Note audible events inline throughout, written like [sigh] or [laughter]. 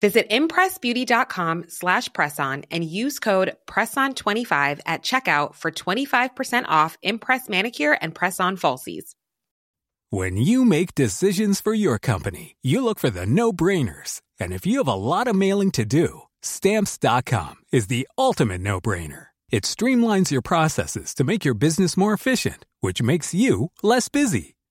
Visit impressbeauty.com slash presson and use code PRESSON25 at checkout for 25% off Impress Manicure and Press-On Falsies. When you make decisions for your company, you look for the no-brainers. And if you have a lot of mailing to do, stamps.com is the ultimate no-brainer. It streamlines your processes to make your business more efficient, which makes you less busy.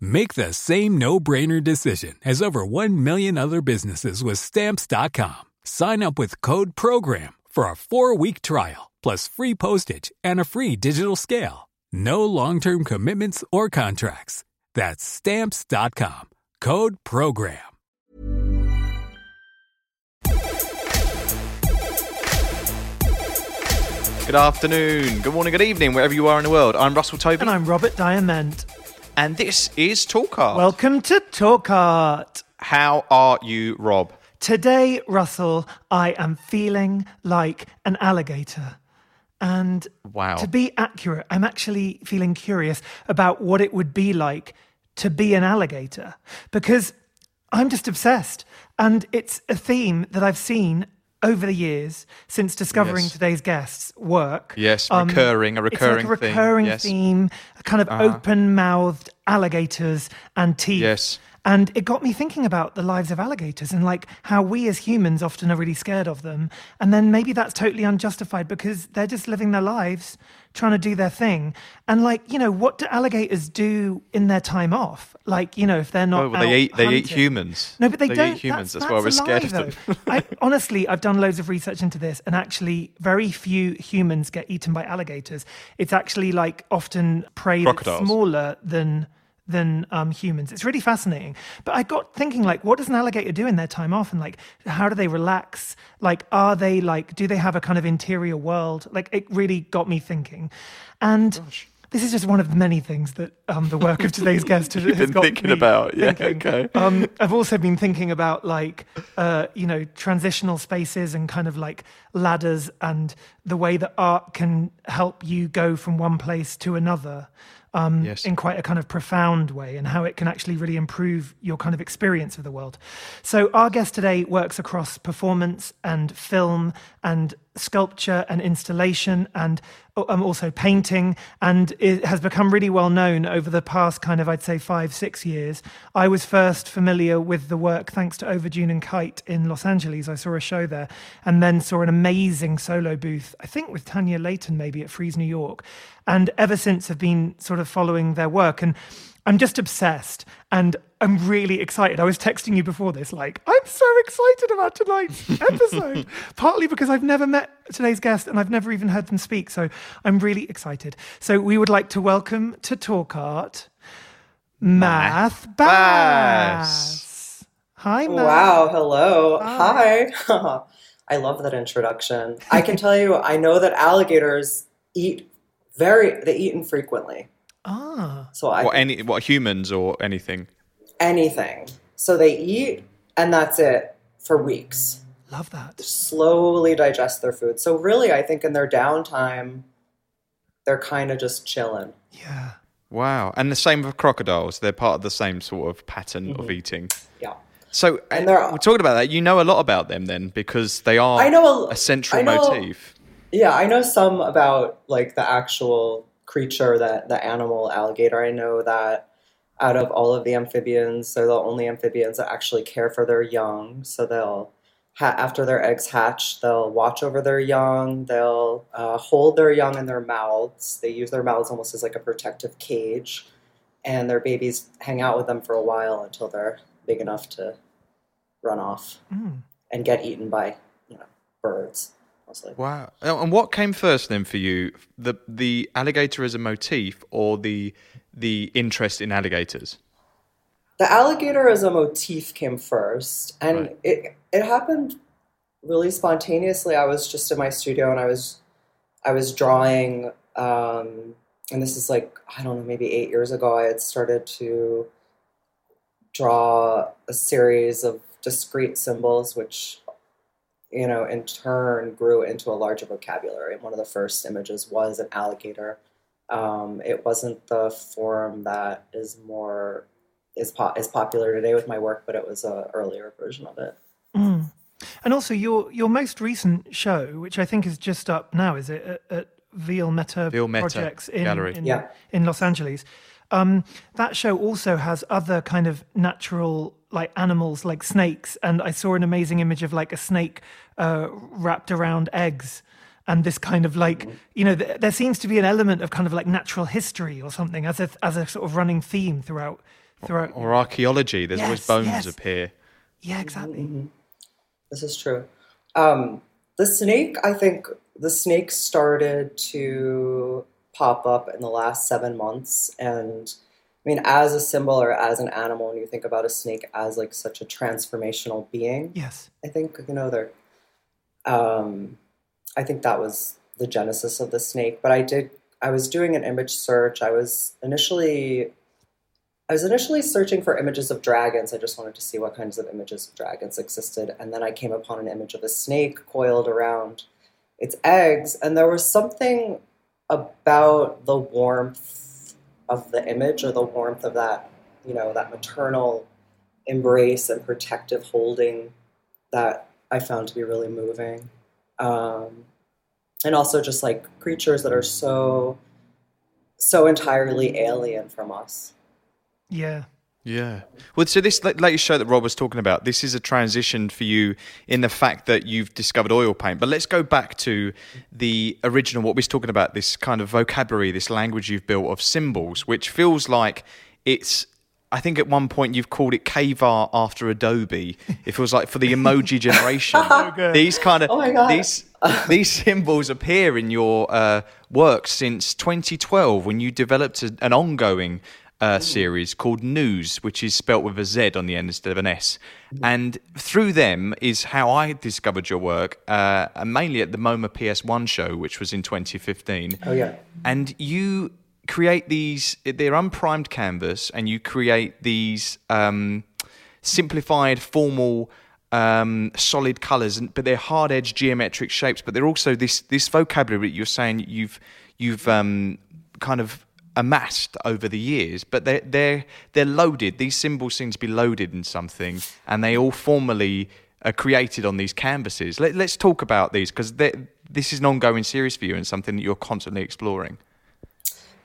Make the same no-brainer decision as over 1 million other businesses with stamps.com. Sign up with code program for a 4-week trial plus free postage and a free digital scale. No long-term commitments or contracts. That's stamps.com. Code program. Good afternoon, good morning, good evening, wherever you are in the world. I'm Russell Tovey. And I'm Robert Diamond and this is Talk Art. Welcome to Talk Art. How are you, Rob? Today, Russell, I am feeling like an alligator. And wow. to be accurate, I'm actually feeling curious about what it would be like to be an alligator because I'm just obsessed. And it's a theme that I've seen over the years since discovering yes. today's guest's work. Yes, um, recurring, a recurring, it's like a recurring theme, yes. theme, a kind of uh-huh. open-mouthed alligators and teeth. Yes. And it got me thinking about the lives of alligators and like how we as humans often are really scared of them. And then maybe that's totally unjustified because they're just living their lives trying to do their thing. And like, you know, what do alligators do in their time off? Like, you know, if they're not. Oh, well, they eat they eat humans. No, but they, they don't eat humans. That's, that's, why we're scared lie, of them. I, [laughs] honestly, I've done loads of research into this, and actually, very few humans get eaten by alligators. It's actually like often prey that's smaller than than um, humans. It's really fascinating. But I got thinking, like, what does an alligator do in their time off? And like, how do they relax? Like, are they like, do they have a kind of interior world? Like, it really got me thinking. And Gosh. this is just one of many things that um, the work of today's [laughs] guest has, has got thinking about. Yeah, thinking. okay. Um, I've also been thinking about like, uh, you know, transitional spaces and kind of like ladders and the way that art can help you go from one place to another um, yes. in quite a kind of profound way and how it can actually really improve your kind of experience of the world. So, our guest today works across performance and film and sculpture and installation and um, also painting. And it has become really well known over the past kind of i'd say five six years. I was first familiar with the work thanks to Overduin and Kite in los angeles. I saw a show there and then saw an amazing solo booth i think with tanya leighton maybe at Frieze New York. And ever since have been sort of following their work. And I'm just obsessed and I'm really excited. I was texting you before this, like, I'm so excited about tonight's [laughs] episode, partly because I've never met today's guest and I've never even heard them speak. So I'm really excited. So we would like to welcome to Talk Art Math Bass. Hi, Math. Wow. Hello. Hi. Hi. [laughs] I love that introduction. I can tell you, I know that alligators eat very, they eat infrequently. Ah. So I what any what humans or anything? Anything. So they eat and that's it for weeks. Love that. Slowly digest their food. So really I think in their downtime they're kind of just chilling. Yeah. Wow. And the same with crocodiles. They're part of the same sort of pattern mm-hmm. of eating. Yeah. So and we're talking about that. You know a lot about them then because they are I know a, a central know, motif. Yeah, I know some about like the actual creature, that the animal alligator. I know that out of all of the amphibians, they're the only amphibians that actually care for their young. So they'll ha- after their eggs hatch, they'll watch over their young. They'll uh, hold their young in their mouths. They use their mouths almost as like a protective cage, and their babies hang out with them for a while until they're big enough to run off and get eaten by you know birds mostly. Wow. Oh, And what came first then for you? The the alligator as a motif or the the interest in alligators? The alligator as a motif came first, and Right. it it happened really spontaneously. I was just in my studio and I was I was drawing, um, and this is like I don't know, maybe eight years ago. I had started to draw a series of discrete symbols, which you know in turn grew into a larger vocabulary. One of the first images was an alligator. Um, it wasn't the form that is more is po- is popular today with my work, but it was a earlier version of it. Mm. And also, your your most recent show, which I think is just up now, is it at, at Vielmetter Veal Meta Projects in Gallery. in, Yeah. in Los Angeles? Um, that show also has other kind of natural like animals, like snakes, and I saw an amazing image of like a snake uh, wrapped around eggs. And this kind of like, you know, th- there seems to be an element of kind of like natural history or something as a as a sort of running theme throughout throughout. Or archaeology? There's always bones yes. appear. Yeah, exactly. This is true. Um, the snake, I think, the snake started to pop up in the last seven months, and I mean, as a symbol or as an animal, when you think about a snake as like such a transformational being, Yes. I think you know they're. Um, I think that was the genesis of the snake. But I did. I was doing an image search. I was initially. I was initially searching for images of dragons. I just wanted to see what kinds of images of dragons existed, and then I came upon an image of a snake coiled around its eggs, and there was something about the warmth of the image or the warmth of that, you know, that maternal embrace and protective holding that I found to be really moving. Um, and also just like creatures that are so so entirely alien from us. Yeah. Yeah. Well, so this latest show that Rob was talking about, this is a transition for you in the fact that you've discovered oil paint. But let's go back to the original, what we was talking about, this kind of vocabulary, this language you've built of symbols, which feels like it's. I think at one point you've called it cave art after Adobe. It feels like for the emoji [laughs] generation. good. These kind of Oh these these symbols appear in your uh, work since 2012 when you developed a, an ongoing uh, series called Newz, which is spelt with a Z on the end instead of an S. And through them is how I discovered your work, uh, and mainly at the MoMA PS1 show, which was in 2015 Oh yeah. and you create these they're unprimed canvas and you create these um, simplified formal um, solid colors but they're hard edged geometric shapes but they're also this this vocabulary that you're saying you've you've um, kind of amassed over the years but they're they're they're loaded. These symbols seem to be loaded in something and they all formally are created on these canvases. Let, let's talk about these because this is an ongoing series for you and something that you're constantly exploring.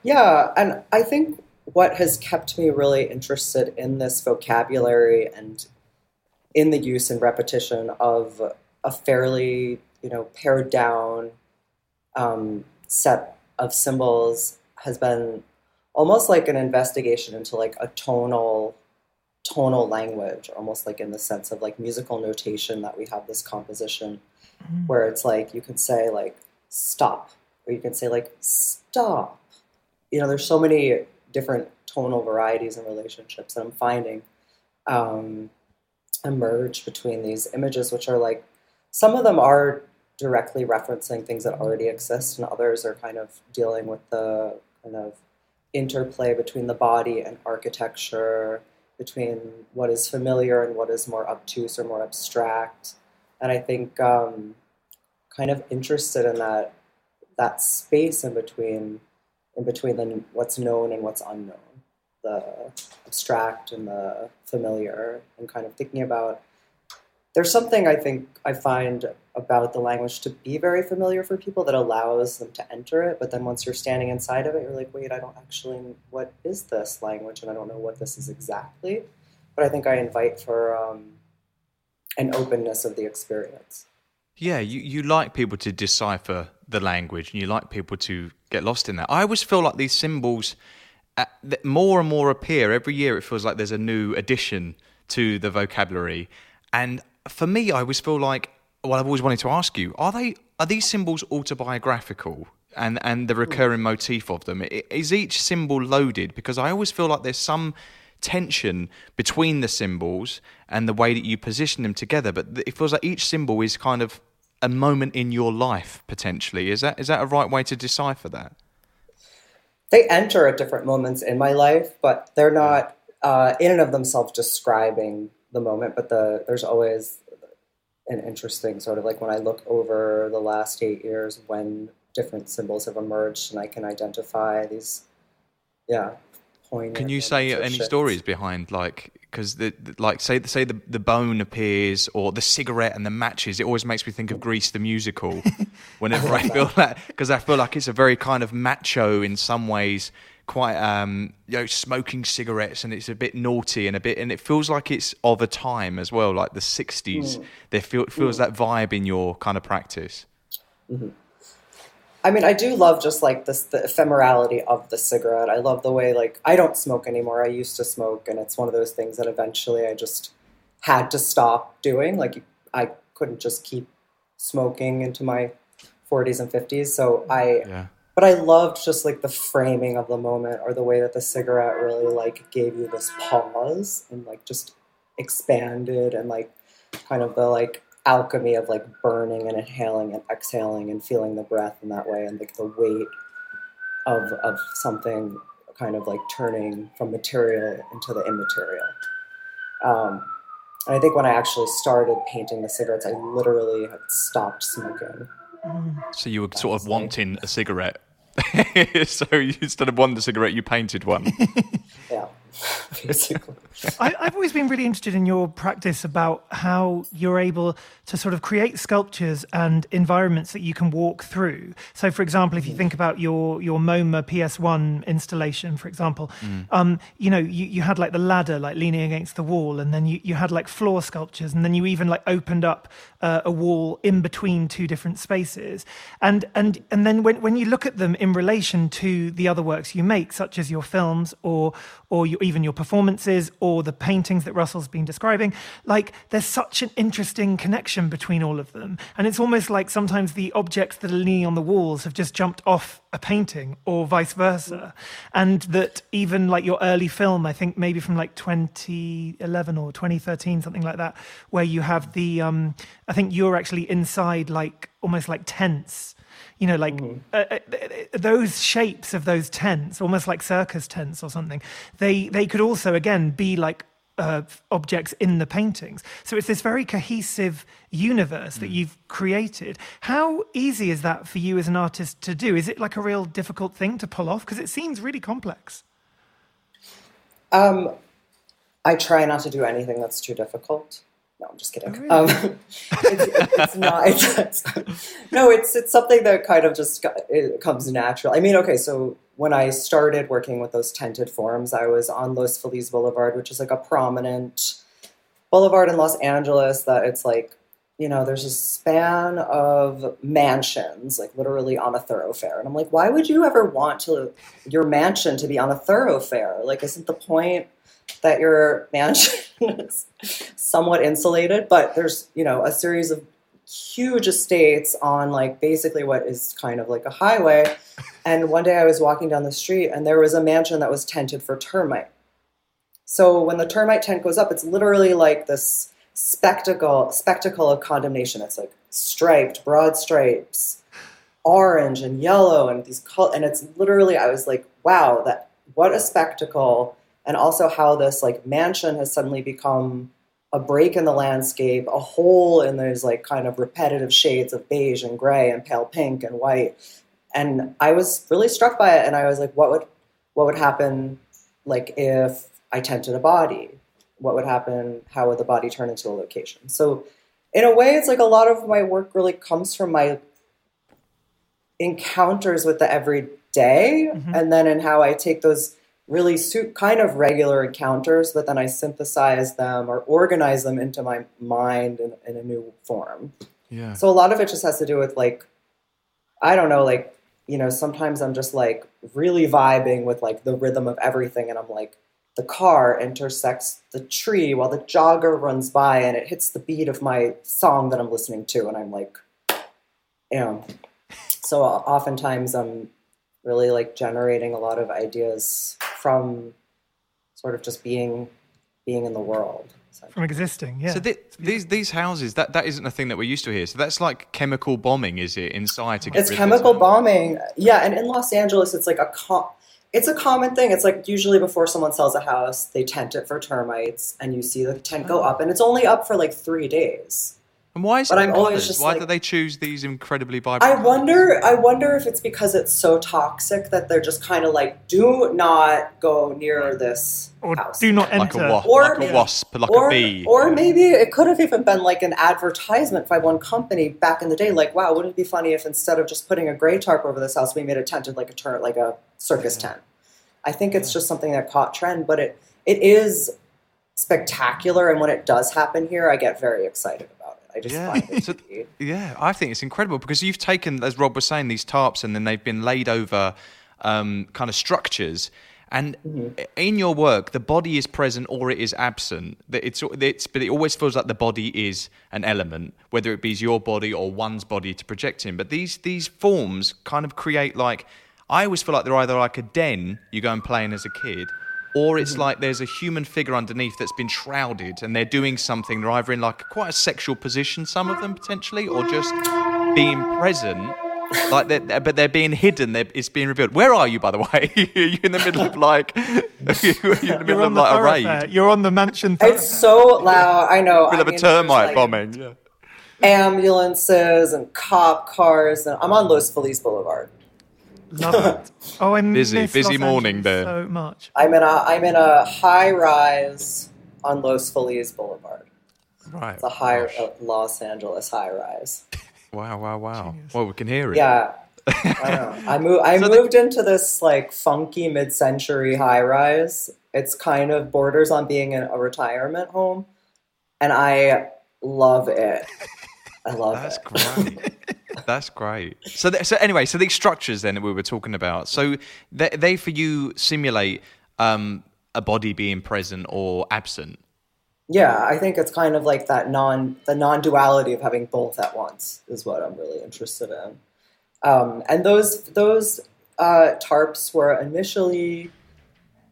Yeah, and I think what has kept me really interested in this vocabulary and in the use and repetition of a fairly, you know, pared down um, set of symbols has been almost like an investigation into like a tonal tonal language almost like in the sense of like musical notation that we have this composition where it's like you can say like stop or you can say like stop. You know there's so many different tonal varieties and relationships that i'm finding um, emerge between these images which are like some of them are directly referencing things that already exist and others are kind of dealing with the kind of interplay between the body and architecture between what is familiar and what is more obtuse or more abstract. And i think um, kind of interested in that that space in between in between the what's known and what's unknown. The abstract and the familiar and kind of thinking about there's something I think I find about the language to be very familiar for people that allows them to enter it, but then once you're standing inside of it, you're like, wait, I don't actually, what is this language? And I don't know what this is exactly. But I think I invite for um, an openness of the experience. Yeah, you, you like people to decipher the language and you like people to get lost in that. I always feel like these symbols uh, more and more appear every year. It feels like there's a new addition to the vocabulary. And for me, I always feel like, well, I've always wanted to ask you: Are they are these symbols autobiographical? And and the recurring motif of them is each symbol loaded because I always feel like there's some tension between the symbols and the way that you position them together. But it feels like each symbol is kind of a moment in your life potentially. Is that is that a right way to decipher that? They enter at different moments in my life, but they're not uh, in and of themselves describing the moment. But the there's always an interesting sort of like when I look over the last eight years when different symbols have emerged and I can identify these, yeah, poignant. Can you say any stories behind like because the, the- like say say the the bone appears or the cigarette and the matches? It always makes me think of Grease the musical. [laughs] Whenever I, [laughs] feel that because I feel like it's a very kind of macho in some ways. Quite, um, you know, smoking cigarettes, and it's a bit naughty and a bit, and it feels like it's of a time as well, like the '60s. Mm. There feel, feels mm. that vibe in your kind of practice. Mm-hmm. I mean, I do love just like this the ephemerality of the cigarette. I love the way like I don't smoke anymore. I used to smoke, and it's one of those things that eventually I just had to stop doing. Like I couldn't just keep smoking into my 40s and 50s. So I, Yeah. But I loved just like the framing of the moment or the way that the cigarette really like gave you this pause and like just expanded and like kind of the like alchemy of like burning and inhaling and exhaling and feeling the breath in that way and like the weight of of something kind of like turning from material into the immaterial. Um, and I think when I actually started painting the cigarettes, I literally had stopped smoking. Mm. So you were sort of wanting a cigarette. [laughs] so you, instead of wanting a cigarette, you painted one. [laughs] Yeah, [laughs] basically. I, I've always been really interested in your practice about how you're able to sort of create sculptures and environments that you can walk through. So, for example, if you think about your your MoMA PS1 installation, for example, um, you know, you, you had like the ladder like leaning against the wall, and then you, you had like floor sculptures, and then you even like opened up uh, a wall in between two different spaces, and and and then when when you look at them in relation to the other works you make, such as your films or or your, even your performances or the paintings that Russell's been describing, like there's such an interesting connection between all of them. And it's almost like sometimes the objects that are leaning on the walls have just jumped off a painting or vice versa. And that even like your early film, I think maybe from like 2011 or 2013, something like that, where you have the, um, I think you're actually inside like almost like tents you know, like uh, uh, those shapes of those tents, almost like circus tents or something. They they could also again be like uh, objects in the paintings. So it's this very cohesive universe that you've created. How easy is that for you as an artist to do? Is it like a real difficult thing to pull off? Because it seems really complex. Um, I try not to do anything that's too difficult. No, I'm just kidding. um, [laughs] it's, it's not. It's, it's- no, it's it's something that kind of just got- it comes natural. I mean, okay, so when I started working with those tented forms, I was on Los Feliz Boulevard, which is like a prominent boulevard in Los Angeles. That it's like you know, there's a span of mansions, like literally on a thoroughfare, and I'm like, why would you ever want to your mansion to be on a thoroughfare? Like, isn't the point that your mansion somewhat insulated? But there's you know a series of huge estates on like basically what is kind of like a highway. [laughs] And one day I was walking down the street and there was a mansion that was tented for termite. So when the termite tent goes up, it's literally like this spectacle spectacle of condemnation. It's like striped, broad stripes, orange and yellow, and these col- and it's literally I was like, wow, that what a spectacle, and also how this like mansion has suddenly become a break in the landscape, a hole in those like kind of repetitive shades of beige and gray and pale pink and white. And I was really struck by it and I was like, what would what would happen like if I tented a body? What would happen? How would the body turn into a location? So in a way it's like a lot of my work really comes from my encounters with the everyday mm-hmm. and then in how I take those really su- kind of regular encounters, but then I synthesize them or organize them into my mind in, in a new form. Yeah. So a lot of it just has to do with like, I don't know, like, you know, sometimes I'm just like really vibing with like the rhythm of everything and I'm like the car intersects the tree while the jogger runs by and it hits the beat of my song that I'm listening to and I'm like you know so oftentimes I'm really like generating a lot of ideas from sort of just being being in the world from existing yeah. So th- these these houses that that isn't a thing that we're used to here. So that's like chemical bombing is it inside to get it's chemical bombing. Yeah and in los angeles it's like a con- it's a common thing. It's like usually before someone sells a house, they tent it for termites, and you see the tent go oh. up, and it's only up for like three days. And why is but it I'm always just Why like, do they choose these incredibly vibrant? I wonder. I wonder if it's because it's so toxic that they're just kind of like, do not go near this or house. do not like enter. a, wa- Or- like a wasp, like or, a bee. or maybe it could have even been like an advertisement by one company back in the day. Like, wow, wouldn't it be funny if instead of just putting a gray tarp over this house, we made it tented like a turn, like a circus tent. I think it's just something that caught trend, but it it is spectacular, and when it does happen here, I get very excited about it. I just Yeah. find it So- to be Yeah, I think it's incredible because you've taken, as Rob was saying, these tarps and then they've been laid over um, kind of structures. And in your work, the body is present or it is absent. It's, it's, but it always feels like the body is an element, whether it be your body or one's body to project in. But these these forms kind of create like I always feel like they're either like a den you go and play in as a kid, or it's mm-hmm. like there's a human figure underneath that's been shrouded and they're doing something. They're either in like quite a sexual position, some of them potentially, or just being present. Like, they're, but they're being hidden. They're, it's being revealed. Where are you, by the way? [laughs] you're in the middle of like, [laughs] you're in the middle on of the like a thoroughfare. raid, You're on the mansion. thoroughfare. It's so loud. I know. middle I of a mean, termite like, bombing. Yeah. Ambulances and cop cars. And I'm on Los Feliz Boulevard. Love it. [laughs] Oh, I'm Busy, miss busy Los morning Angeles there. so much. I'm in a I'm in a high rise on Los Feliz Boulevard. Right. It's a high Gosh. uh, Los Angeles high rise. [laughs] Wow, wow, wow. Genius. Well, we can hear it. Yeah. [laughs] I know. I moved. I So the- moved into this like funky mid-century high rise. It's kind of borders on being in a retirement home, and I love it. I love That's it. great. That's great. So, th- so anyway, so these structures then that we were talking about, so they, they for you simulate um, a body being present or absent. Yeah, I think it's kind of like that non the non-duality of having both at once is what I'm really interested in. Um, and those those uh, tarps were initially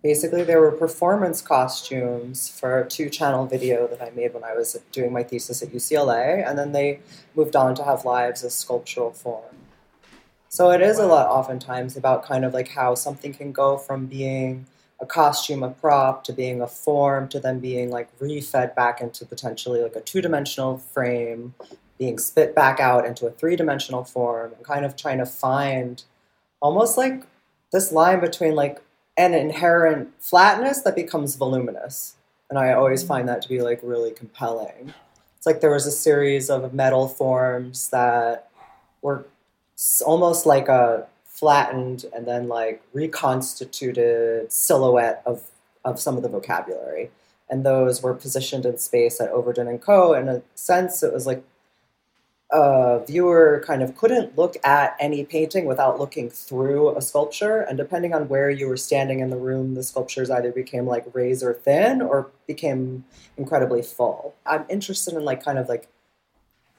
basically they were performance costumes for a two-channel video that I made when I was doing my thesis at UCLA, and then they moved on to have lives as sculptural form. So it is a lot oftentimes about kind of like how something can go from being a costume, a prop, to being a form, to then being like refed back into potentially like a two dimensional frame, being spit back out into a three dimensional form, and kind of trying to find almost like this line between like an inherent flatness that becomes voluminous. And I always mm. find that to be like really compelling. It's like there was a series of metal forms that were almost like a flattened and then like reconstituted silhouette of, of some of the vocabulary. And those were positioned in space at Overton and Co. In a sense, it was like a viewer kind of couldn't look at any painting without looking through a sculpture. And depending on where you were standing in the room, the sculptures either became like razor thin or became incredibly full. I'm interested in like kind of like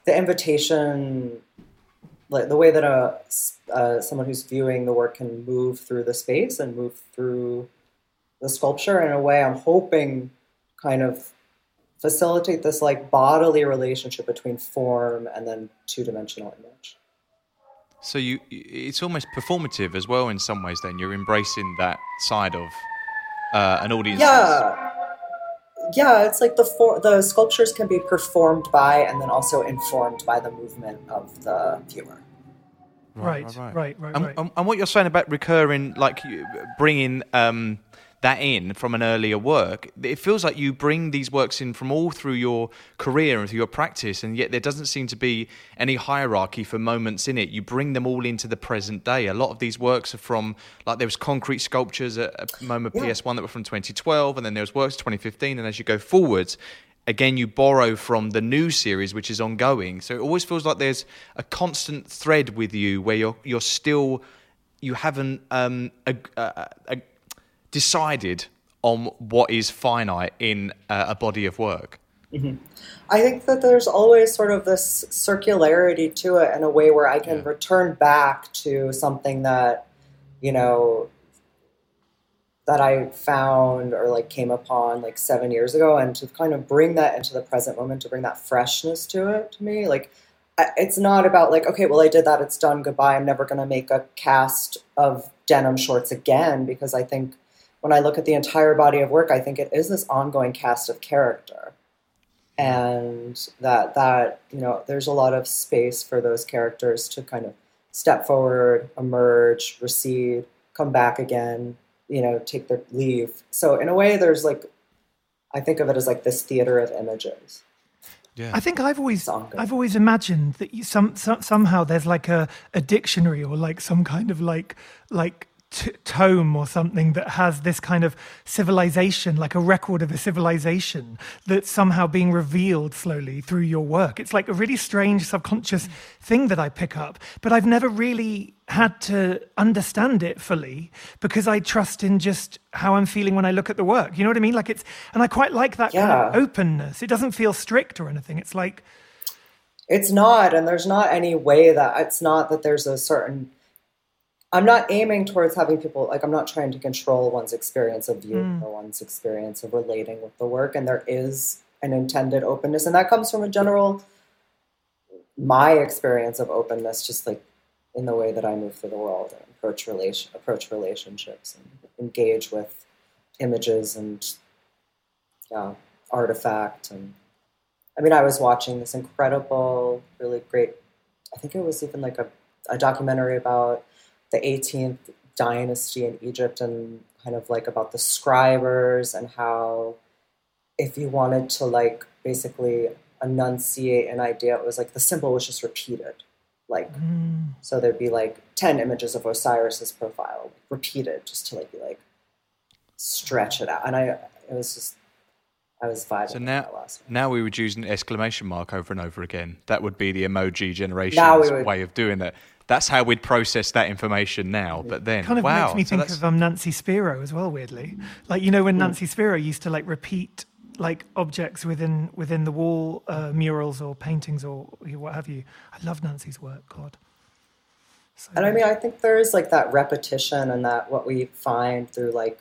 the invitation like the way that a uh, someone who's viewing the work can move through the space and move through the sculpture in a way I'm hoping kind of facilitate this like bodily relationship between form and then two-dimensional image. So you, it's almost performative as well in some ways. Then you're embracing that side of uh, an audience. Yeah. Yeah, it's like the for- the sculptures can be performed by and then also informed by the movement of the viewer. Right, right, right, right. And, and, and what you're saying about recurring, like bringing um, that in from an earlier work, it feels like you bring these works in from all through your career and through your practice, and yet there doesn't seem to be any hierarchy for moments in it. You bring them all into the present day. A lot of these works are from, like, there was concrete sculptures at, MoMA Yeah. PS1 that were from 2012, and then there was works 2015, and as you go forwards, again you borrow from the new series which is ongoing so it always feels like there's a constant thread with you where you're you're still you haven't um, a, a, a decided on what is finite in uh, a body of work. I think that there's always sort of this circularity to it in a way where I can Yeah. return back to something that, you know, that I found or like came upon like seven years ago, and to kind of bring that into the present moment, to bring that freshness to it to me. Like, it's not about like, okay, well, I did that, it's done, goodbye. I'm never going to make a cast of denim shorts again because I think when I look at the entire body of work, I think it is this ongoing cast of character. And that that you know there's a lot of space for those characters to kind of step forward emerge recede come back again you know take their leave. So in a way there's like i think of it as like this theater of images. Yeah. I think I've always I've always imagined that you, some, some somehow there's like a, a dictionary or like some kind of like like t- tome or something that has this kind of civilization, like a record of a civilization that's somehow being revealed slowly through your work. It's like a really strange subconscious thing that I pick up, but I've never really had to understand it fully because I trust in just how I'm feeling when I look at the work. You know what I mean? Like it's, and I quite like that kind of openness. It doesn't feel strict or anything. It's like, It's not, and there's not any way that it's not that there's a certain. I'm not aiming towards having people like I'm not trying to control one's experience of viewing hmm. or one's experience of relating with the work, and there is an intended openness, and that comes from a general my experience of openness, just like in the way that I move through the world and approach relation approach relationships and engage with images and yeah, artifact and I mean, I was watching this incredible, really great. I think it was even like a, a documentary about the 18th dynasty in Egypt and kind of like about the scribers and how if you wanted to like basically enunciate an idea, it was like the symbol was just repeated. Like, mm. so there'd be like 10 images of Osiris's profile repeated just to like be like stretch it out. And I, it was just, I was vibing So now, last now we would use an exclamation mark over and over again. That would be the emoji generation's would- way of doing it. That's how we'd process that information now. But then, kind of wow, makes me so think that's- of um, Nancy Spero as well. Weirdly, like you know when Nancy Spero used to like repeat like objects within within the wall uh, murals or paintings or what have you. I love Nancy's work. God. So, And I mean, I think there is like that repetition and that what we find through like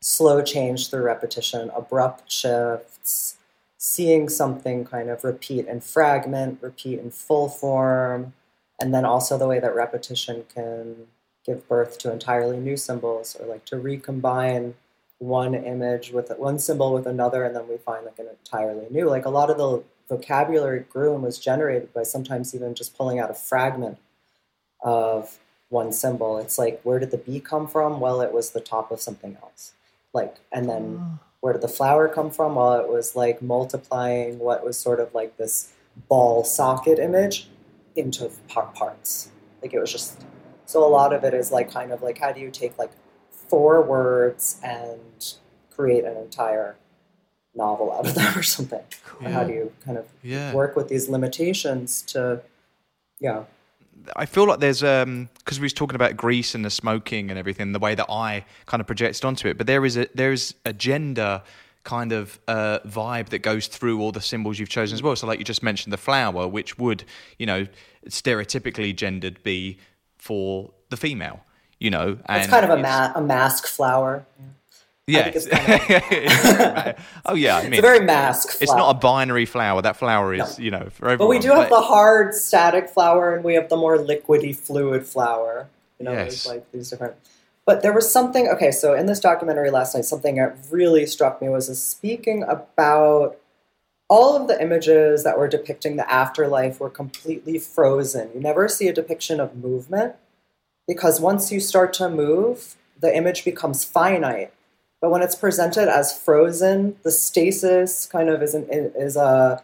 slow change through repetition, abrupt shifts, seeing something kind of repeat and fragment, repeat in full form, and then also the way that repetition can give birth to entirely new symbols or like to recombine one image with one symbol with another and then we find like an entirely new like a lot of the vocabulary groom was generated by sometimes even just pulling out a fragment of one symbol. It's like, where did the bee come from? Well, it was the top of something else. Like, and then ah. where did the flower come from? Well, it was like multiplying what was sort of like this ball socket image into parts. Like, it was just, so a lot of it is like kind of like, how do you take like four words and create an entire novel out of [laughs] them or something? And how do you kind of Yeah. work with these limitations to, yeah. I feel like there's um because we was talking about Grease and the smoking and everything, the way that I kind of projected onto it. But there is a there's a gender kind of uh, vibe that goes through all the symbols you've chosen as well. So like you just mentioned the flower, which would you know stereotypically gendered be for the female. You know, and It's kind of a, ma- a mask flower. Yeah. kind of- [laughs] [laughs] oh yeah, I mean, It's a very mask flower. It's not a binary flower. That flower is, you know, for everyone. But we do have the hard static flower and we have the more liquidy fluid flower. You know, Yes. there's like these different. But there was something, okay, so in this documentary last night, something that really struck me was speaking about all of the images that were depicting the afterlife were completely frozen. You never see a depiction of movement because once you start to move, the image becomes finite. But when it's presented as frozen, the stasis kind of is an is a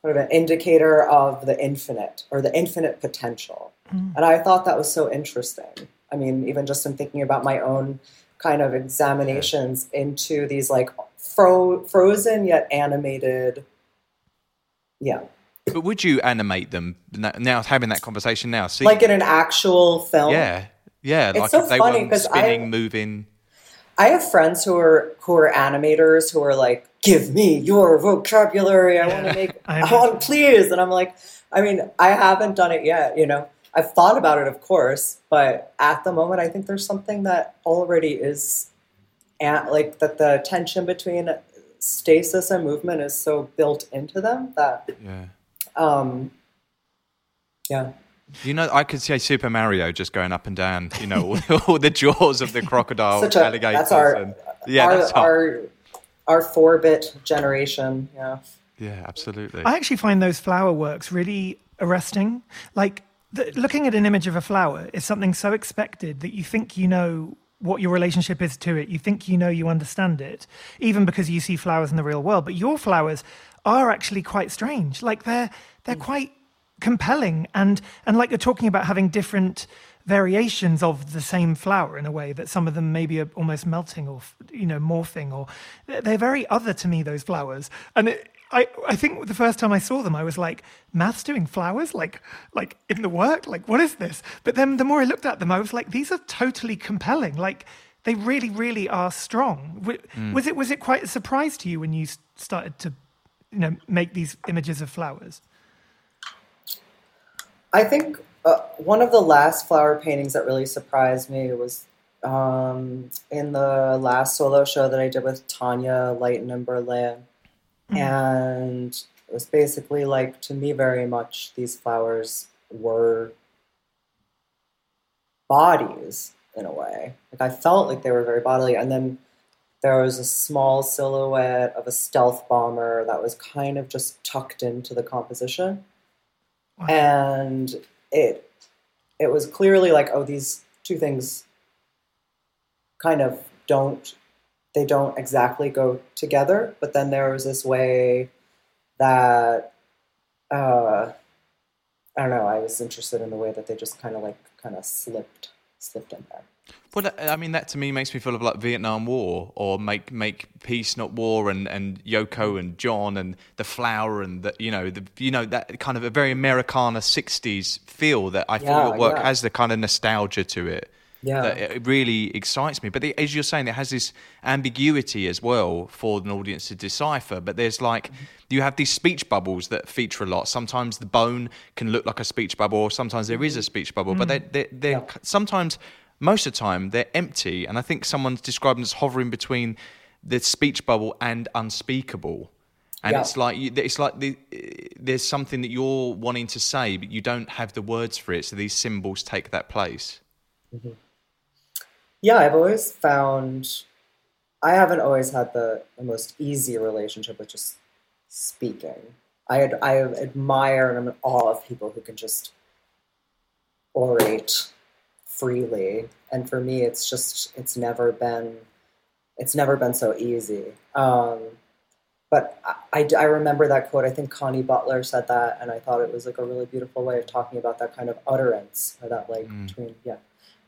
sort of an indicator of the infinite or the infinite potential. Mm. And I thought that was so interesting. I mean, even just in thinking about my own kind of examinations into these like fro- frozen yet animated, yeah, But would you animate them now? now having that conversation now, see, like in an actual film. yeah, yeah, It's like so if they funny were 'cause I- spinning, moving. I have friends who are who are animators who are like, "Give me your vocabulary. I want to make. I I want, please." And I'm like, I mean, I haven't done it yet. You know, I've thought about it, of course, but at the moment, I think there's something that already is, at, like that the tension between stasis and movement is so built into them that, Yeah. um, yeah. You know, I could see Super Mario just going up and down. You know, all, [laughs] all the jaws of the crocodile Such a- alligators. that's our- and, yeah, our, that's our, our our four bit generation. Yeah. yeah, absolutely. I actually find those flower works really arresting. Like the, looking at an image of a flower is something so expected that you think you know what your relationship is to it. You think you know you understand it, even because you see flowers in the real world. But your flowers are actually quite strange. Like they're they're hmm. quite compelling and and like you're talking about having different variations of the same flower in a way that some of them maybe are almost melting or you know morphing or they're very other to me those flowers and it, I, I think the first time I saw them, I was like, "Maths doing flowers, like, like in the work, like what is this?" But then the more I looked at them, I was like, "These are totally compelling. Like, they really, really are strong." W- Was it was it quite a surprise to you when you started to, you know, make these images of flowers? I think uh, one of the last flower paintings that really surprised me was um, in the last solo show that I did with Tanya Leighton in Berlin. Mm-hmm. And it was basically like, to me, very much these flowers were bodies in a way. Like I felt like they were very bodily. And then there was a small silhouette of a stealth bomber that was kind of just tucked into the composition and it it was clearly like oh these two things kind of don't they don't exactly go together but then there was this way that uh i don't know i was interested in the way that they just kind of like kind of slipped slipped in there Well, I mean, that to me makes me feel of like Vietnam War or make make peace not war, and, and Yoko and John and the flower and the you know the you know that kind of a very Americana '60s feel that I feel Yeah, your work yeah. has the kind of nostalgia to it. Yeah. that it really excites me. But the, as you're saying, it has this ambiguity as well for an audience to decipher. But there's like mm-hmm. you have these speech bubbles that feature a lot. Sometimes the bone can look like a speech bubble, or sometimes there is a mm-hmm. speech bubble. But mm. they, they, they're Yeah. sometimes, most of the time, they're empty. And I think someone's described them as hovering between the speech bubble and unspeakable. And Yeah. it's like you, it's like the, there's something that you're wanting to say, but you don't have the words for it. So these symbols take that place. Mm-hmm. Yeah, I've always found I haven't always had the, the most easy relationship with just speaking. I ad, I admire and I'm in awe of people who can just orate freely, and for me, it's just it's never been it's never been so easy. Um, but I, I, I remember that quote. I think Connie Butler said that, and I thought it was like a really beautiful way of talking about that kind of utterance, or that like between yeah,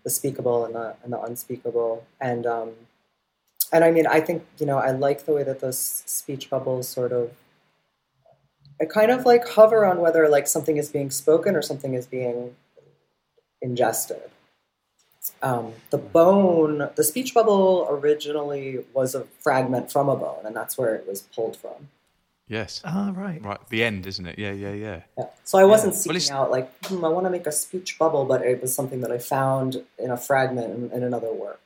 the speakable and the and the unspeakable. And um, and I mean, I think you know, I like the way that those speech bubbles sort of, I kind of like hover on whether like something is being spoken or something is being ingested. Um, the bone, the speech bubble originally was a fragment from a bone, and that's where it was pulled from. Yes. Ah, right. Right, the end, isn't it? Yeah, yeah, yeah. Yeah. So I wasn't Well, seeking it's- out like hmm, I want to make a speech bubble, but it was something that I found in a fragment in, in another work,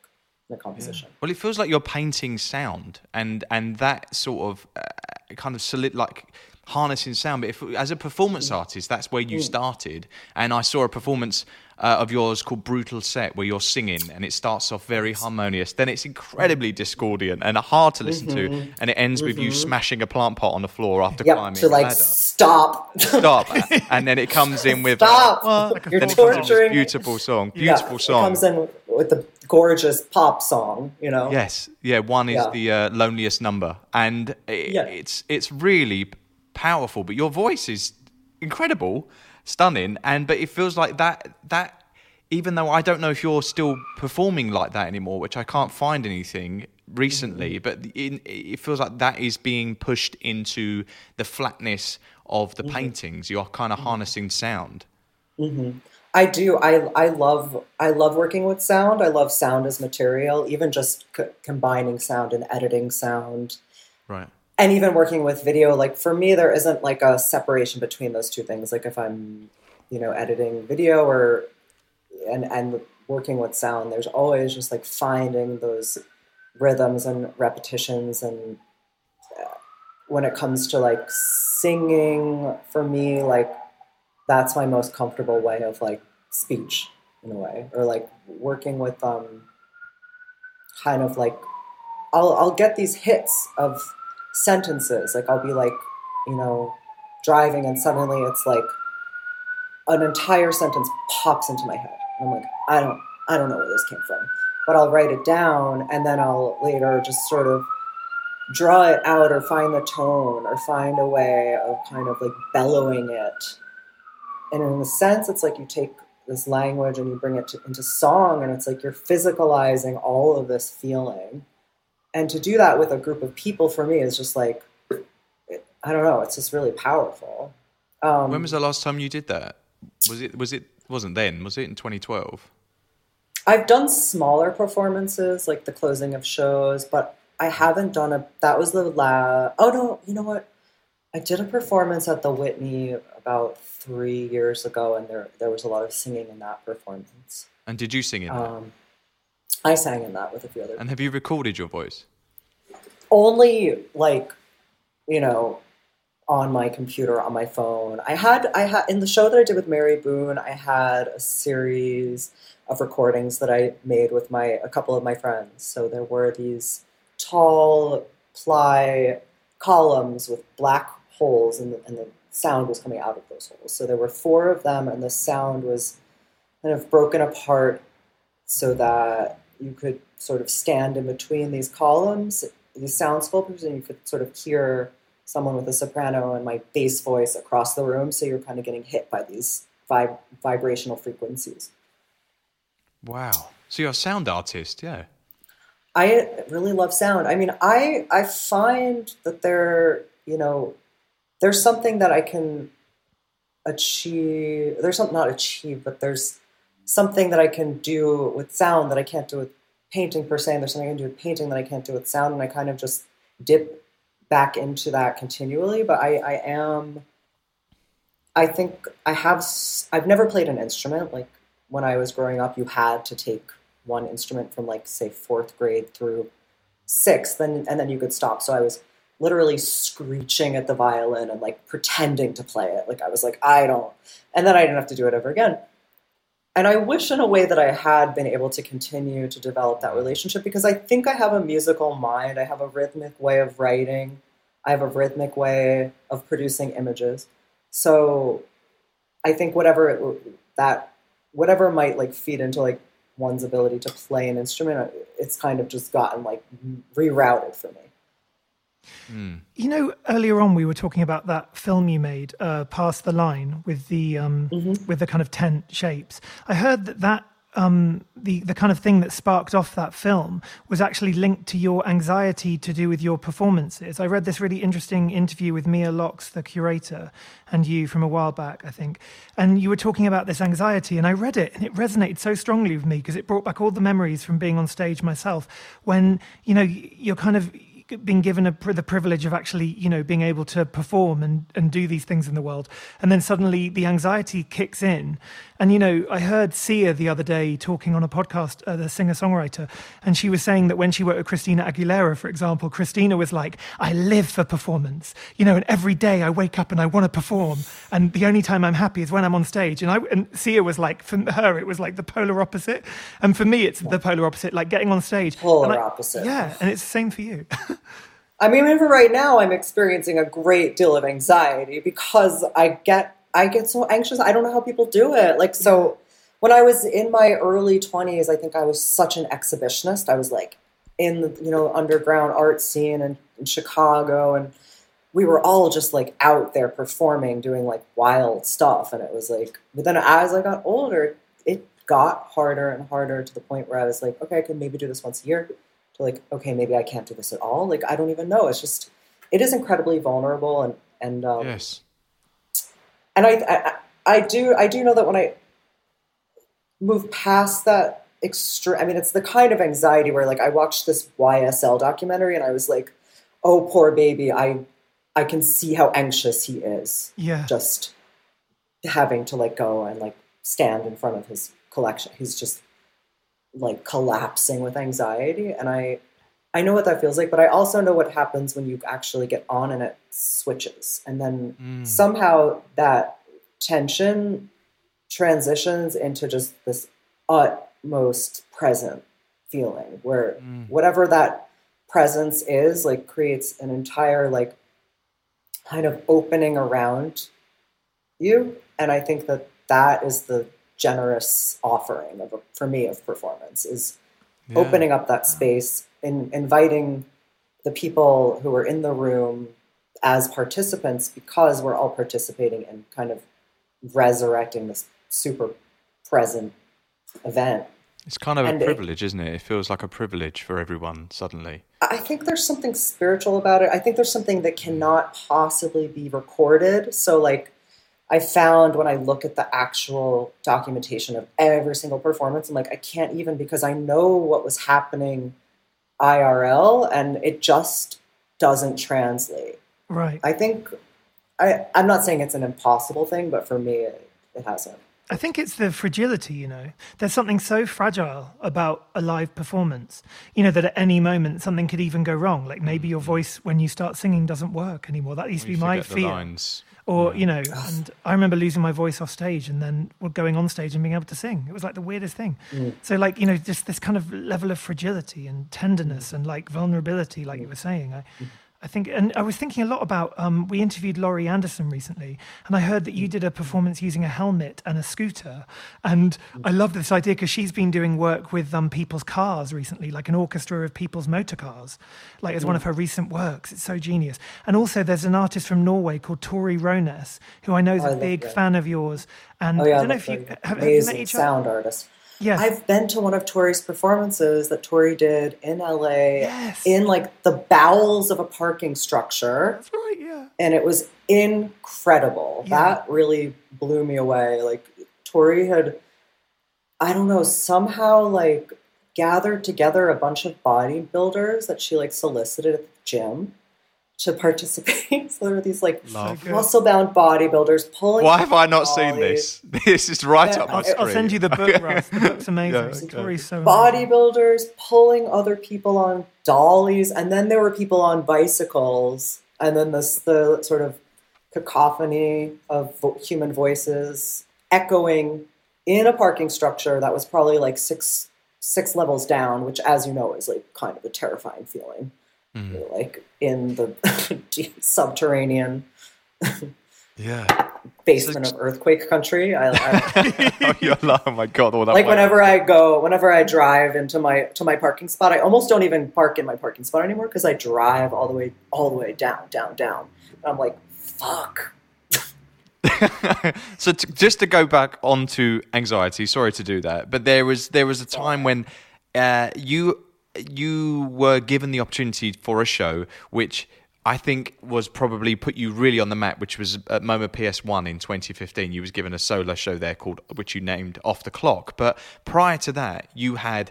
in a composition. Well, it feels like you're painting sound, and and that sort of uh, kind of solid like harnessing sound. But if as a performance mm. artist, that's where you mm. started. And I saw a performance uh, of yours called Brutal Set, where you're singing, and it starts off very harmonious. Then it's incredibly discordant and hard to listen to, mm-hmm. and it ends with you mm-hmm. smashing a plant pot on the floor after Yeah, climbing to a like ladder. stop. Stop, [laughs] and then it comes in with uh, Stop! Well, You're then it comes in with this torturing. beautiful song, Yeah, beautiful It song. comes in with the gorgeous pop song, you know. Yes, yeah. One is Yeah. the uh, loneliest number, and it, Yeah. it's it's really powerful. But your voice is incredible, stunning, and but it feels like that that even though I don't know if you're still performing like that anymore, which I can't find anything recently, mm-hmm. but in, it feels like that is being pushed into the flatness of the mm-hmm. paintings. You're kind of mm-hmm. harnessing sound. Mm-hmm. I do. I I love I love working with sound. I love sound as material. Even just c- combining sound and editing sound, Right. And even working with video. Like for me, there isn't like a separation between those two things. Like if I'm, you know, editing video or and and working with sound, there's always just like finding those rhythms and repetitions and uh, when it comes to like singing for me like that's my most comfortable way of like speech in a way or like working with um kind of like I'll I'll get these hits of sentences like I'll be like you know driving and suddenly it's like an entire sentence pops into my head I'm like I don't I don't know where this came from but I'll write it down and then I'll later just sort of draw it out or find the tone or find a way of kind of like bellowing it. And in a sense, it's like you take this language and you bring it to, into song, and it's like you're physicalizing all of this feeling. And to do that with a group of people for me is just like, I don't know, it's just really powerful. Um, When was the last time you did that? Was it? Was it? Wasn't then? Was it in 2012? I've done smaller performances, like the closing of shows, but I haven't done a. That was the la. Oh no, you know what? I did a performance at the Whitney about three years ago, and there there was a lot of singing in that performance. And did you sing in that? I sang in that with a few other. And have you recorded your voice? Only like, you know, on my computer on my phone. I had I had in the show that I did with Mary Boone. I had a series of recordings that I made with my a couple of my friends. So there were these tall ply columns with black holes, and the, and the sound was coming out of those holes. So there were four of them, and the sound was kind of broken apart so that you could sort of stand in between these columns, these sound sculptures, and you could sort of hear someone with a soprano and my bass voice across the room. So you're kind of getting hit by these vib- vibrational frequencies. Wow. So you're a sound artist, yeah. I really love sound. I mean, I I find that there, you know, there's something that I can achieve. There's something not achieve, but there's something that I can do with sound that I can't do with painting per se. And there's something I can do with painting that I can't do with sound, and I kind of just dip back into that continually. But I, I am. I think I have. I've never played an instrument. Like when I was growing up, you had to take one instrument from like say fourth grade through sixth, and and then you could stop. So I was literally screeching at the violin and like pretending to play it. Like I was like, I don't, and then I didn't have to do it ever again. And I wish in a way that I had been able to continue to develop that relationship because I think I have a musical mind. I have a rhythmic way of writing. I have a rhythmic way of producing images. So I think whatever it, that whatever might like feed into like one's ability to play an instrument, it's kind of just gotten like rerouted for me. You know, earlier on we were talking about that film you made, uh, "Past the Line," with the um, with the kind of tent shapes. I heard that that um, the the kind of thing that sparked off that film was actually linked to your anxiety to do with your performances. I read this really interesting interview with Mia Locks, the curator, and you from a while back, I think, and you were talking about this anxiety, and I read it, and it resonated so strongly with me because it brought back all the memories from being on stage myself when you know you're kind of been given a, the privilege of actually, you know, being able to perform and, and do these things in the world. And then suddenly the anxiety kicks in. And, you know, I heard Sia the other day talking on a podcast, uh, the singer songwriter, and she was saying that when she worked with Christina Aguilera, for example, Christina was like, I live for performance, you know, and every day I wake up and I want to perform. And the only time I'm happy is when I'm on stage. And, I, and Sia was like, for her, it was like the polar opposite. And for me, it's the polar opposite, like getting on stage. Polar I- opposite. Yeah. And it's the same for you. [laughs] I mean, even right now, I'm experiencing a great deal of anxiety because I get I get so anxious. I don't know how people do it. Like so, when I was in my early 20s, I think I was such an exhibitionist. I was like in the you know underground art scene in, in Chicago, and we were all just like out there performing, doing like wild stuff. And it was like, but then as I got older, it got harder and harder to the point where I was like, okay, I can maybe do this once a year to like, okay, maybe I can't do this at all. Like, I don't even know. It's just, it is incredibly vulnerable, and and um, Yes. and I, I I do I do know that when I move past that extreme. I mean, it's the kind of anxiety where, like, I watched this YSL documentary and I was like, "Oh, poor baby. I, I can see how anxious he is. Yeah. Just having to like go and like stand in front of his collection. He's just like collapsing with anxiety, and I, I know what that feels like. But I also know what happens when you actually get on and it switches, and then Mm. somehow that tension transitions into just this utmost present feeling where Mm. whatever that presence is like creates an entire like kind of opening around you and i think that that is the generous offering of a, for me of performance is Yeah. opening up that space and inviting the people who are in the room as participants because we're all participating and kind of resurrecting this super present event. It's kind of And a privilege, isn't it? It feels like a privilege for everyone suddenly. I think there's something spiritual about it. I think there's something that cannot possibly be recorded. So, like, I found when I look at the actual documentation of every single performance, I'm like, I can't even because I know what was happening IRL and it just doesn't translate. Right. I think, I, I'm not saying it's an impossible thing, but for me, it, it hasn't. I think it's the fragility, you know. There's something so fragile about a live performance, you know, that at any moment something could even go wrong. Like maybe your mm-hmm. voice when you start singing doesn't work anymore. That used to be my forget the fear. lines. Or, you know, and I remember losing my voice off stage and then going on stage and being able to sing. It was like the weirdest thing. Mm. So, like, you know, just this kind of level of fragility and tenderness and like vulnerability, like you mm. were saying. I, mm. I think, and I was thinking a lot about. Um, we interviewed Laurie Anderson recently, and I heard that you did a performance using a helmet and a scooter, and I love this idea because she's been doing work with um, people's cars recently, like an orchestra of people's motor cars, like as one of her recent works. It's so genius. And also, there's an artist from Norway called Tori Wrånes, who I know is I a big that. fan of yours. And Oh, yeah, I don't know if you have, have you met each other. sound artist. Yes. I've been to one of Tori's performances that Tori did in LA Yes. in like the bowels of a parking structure. That's right. Yeah. And it was incredible. Yeah. That really blew me away. Like Tori had, I don't know, somehow like gathered together a bunch of bodybuilders that she like solicited at the gym to participate. [laughs] so there were these like Love. muscle bound bodybuilders pulling. Why have I not seen this? [laughs] This is right Yeah, up my I'll- street. I'll send you the book, Russ. The book's [laughs] amazing. Yeah, okay. Tori's so amazing. bodybuilders pulling other people on dollies, and then there were people on bicycles, and then this the sort of cacophony of vo- human voices echoing in a parking structure that was probably like six six levels down, which, as you know, is like kind of a terrifying feeling. You're like in the [laughs] subterranean Yeah. basement of earthquake country. I, I, [laughs] oh, oh my god! All that like whenever I go, whenever I drive into my to my parking spot, I almost don't even park in my parking spot anymore because I drive all the way all the way down, down, down. And I'm like, fuck. [laughs] so t- just to go back onto anxiety, sorry to do that, but there was there was a time when uh, you you were given the opportunity for a show which I think was probably put you really on the map, which was at MoMA PS1 in 2015. You was given a solo show there called which you named Off the Clock, but prior to that, you had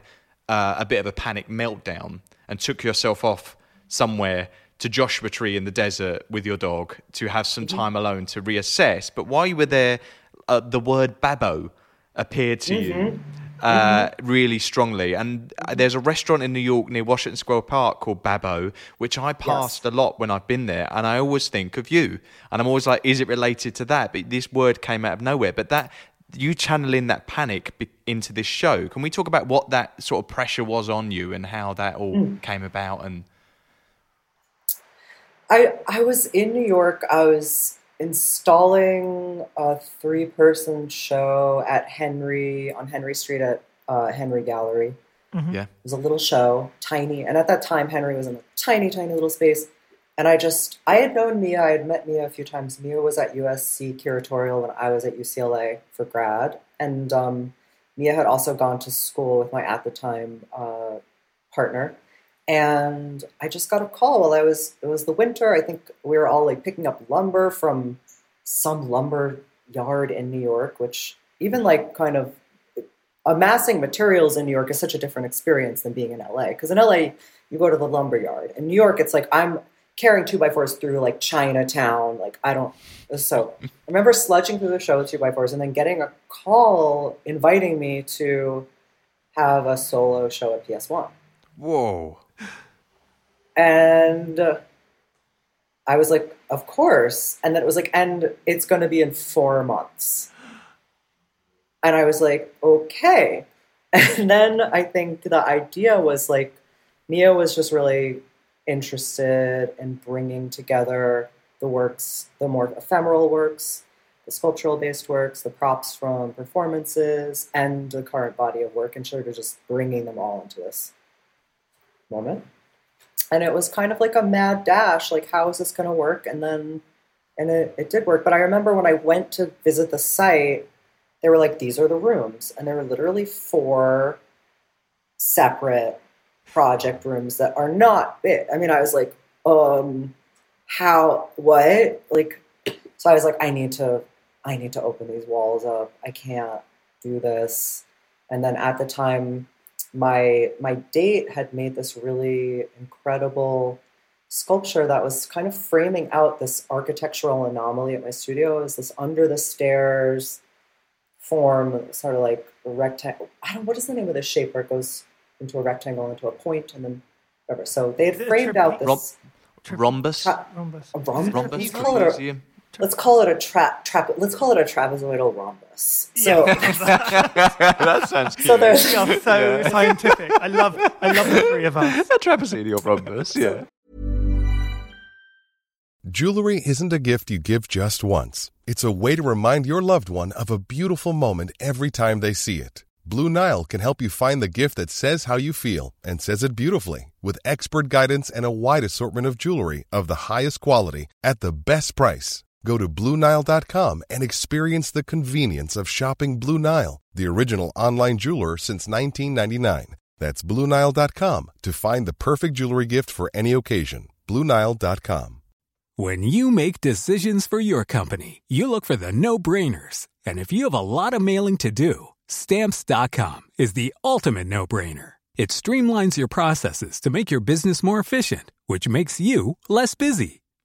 uh, a bit of a panic meltdown and took yourself off somewhere to Joshua Tree in the desert with your dog to have some time alone to reassess. But while you were there, uh, the word Babbo appeared to you uh, really strongly. And uh, there's a restaurant in New York near Washington Square Park called Babbo, which I passed a lot when I've been there. And I always think of you. And I'm always like, is it related to that? But this word came out of nowhere. But that. You channeling that panic be- into this show. Can we talk about what that sort of pressure was on you and how that all came about? And I I was in New York. I was installing a three person show at Henry on Henry Street at uh, Henry Gallery. yeah, It was a little show, tiny, and at that time Henry was in a tiny, tiny little space. And I just I had known Mia, I had met Mia a few times. Mia was at USC curatorial when I was at UCLA for grad, and um, Mia had also gone to school with my at the time uh, partner. And I just got a call while I was it was the winter. I think we were all like picking up lumber from some lumber yard in New York, which even like kind of amassing materials in New York is such a different experience than being in LA. Because in LA, you go to the lumber yard. In New York, it's like I'm carrying two by fours through like Chinatown. Like I don't. So I remember sludging through the show with two by fours and then getting a call inviting me to have a solo show at PS1. Whoa. And I was like, of course. And then it was like, and it's going to be in four months. And I was like, okay. [laughs] And then I think the idea was like, Mia was just really interested in bringing together the works, the more ephemeral works, the sculptural based works, the props from performances, and the current body of work, and sort of just bringing them all into this moment. And it was kind of like a mad dash like, how is this going to work? And then, and it, it did work. But I remember when I went to visit the site, they were like, these are the rooms. And there were literally four separate project rooms that are not big. I mean, I was like, um, how, what? Like, so I was like, I need to, I need to open these walls up. I can't do this. And then at the time, my my date had made this really incredible sculpture that was kind of framing out this architectural anomaly at my studio. It was this under the stairs form, sort of like a rectangle. I don't. What is the name of this shape where it goes into a rectangle, into a point, and then whatever. So they had framed out this rhombus. Tra- Rhombus. a rhombus. Rhombus. Let's call it a, let's call it a trap. Trap. Let's call it a trapezoidal rhombus. So [laughs] that sounds cute. so there's We are so Yeah. scientific. I love I love the three of us. a trapezoidal rhombus. Yeah. Jewelry isn't a gift you give just once. It's a way to remind your loved one of a beautiful moment every time they see it. Blue Nile can help you find the gift that says how you feel and says it beautifully with expert guidance and a wide assortment of jewelry of the highest quality at the best price. Go to BlueNile.com and experience the convenience of shopping Blue Nile, the original online jeweler since 1999. That's BlueNile.com to find the perfect jewelry gift for any occasion. BlueNile.com. When you make decisions for your company, you look for the no brainers. And if you have a lot of mailing to do, stamps.com is the ultimate no brainer. It streamlines your processes to make your business more efficient, which makes you less busy.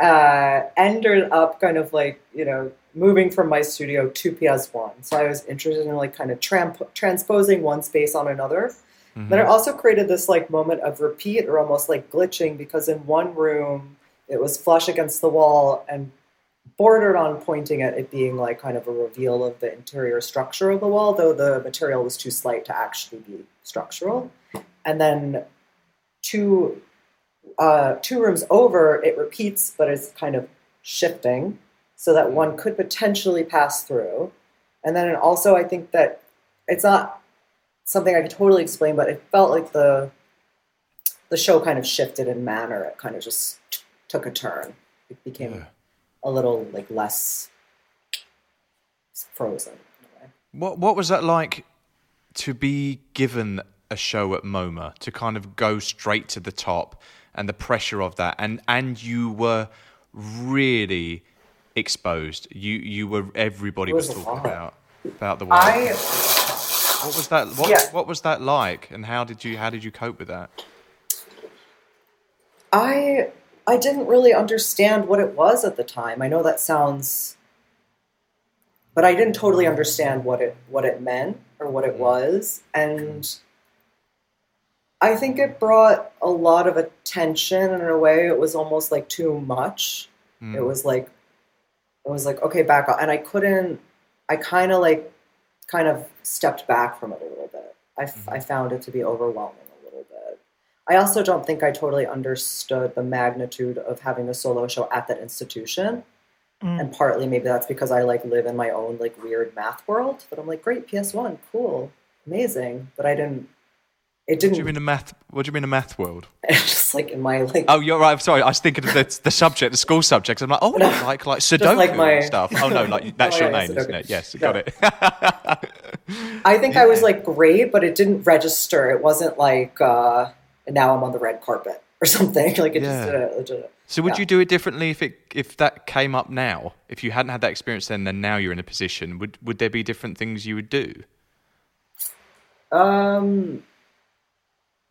Uh, ended up kind of like you know moving from my studio to PS1. So I was interested in like kind of tramp- transposing one space on another. Then it also created this like moment of repeat or almost like glitching because in one room it was flush against the wall and bordered on pointing at it being like kind of a reveal of the interior structure of the wall, though the material was too slight to actually be structural. And then two uh, two rooms over, it repeats, but it's kind of shifting so that one could potentially pass through. And then also, I think that it's not something I could totally explain, but it felt like the the show kind of shifted in manner. It kind of just t- took a turn. It became Yeah. a little like less frozen. In a way. What What was that like to be given a show at MoMA to kind of go straight to the top and the pressure of that, and and you were really exposed. You you were everybody was, was talking about about the work. I what was that? What, Yeah. what was that like, and how did you how did you cope with that? I I didn't really understand what it was at the time. I know that sounds but I didn't totally understand what it what it meant or what it mm-hmm. was and I think it brought a lot of attention and in a way. It was almost like too much. It mm. was like it was like okay back up and i couldn't i kind of like kind of stepped back from it a little bit. I mm-hmm. found it to be overwhelming a little bit. I also don't think i totally understood the magnitude of having a solo show at that institution. Mm. And partly maybe that's because i like live in my own like weird math world but i'm like great ps1 cool amazing but i didn't it What do didn't you mean a math? What do you mean a math world? [laughs] just like in my like Oh, you're right. I'm Sorry, I was thinking of the, the subject, the school subjects. I'm like, oh, like like [laughs] Sudoku like my- and stuff. Oh no, like [laughs] that's Oh, your yeah, name, isn't it? Yes, Yeah. got it. I think I was like great, but it didn't register. It wasn't like uh, now I'm on the red carpet or something. Like it Yeah. just didn't. It didn't so would yeah. you do it differently if it if that came up now? If you hadn't had that experience then, then now you're in a position. Would would there be different things you would do? Um.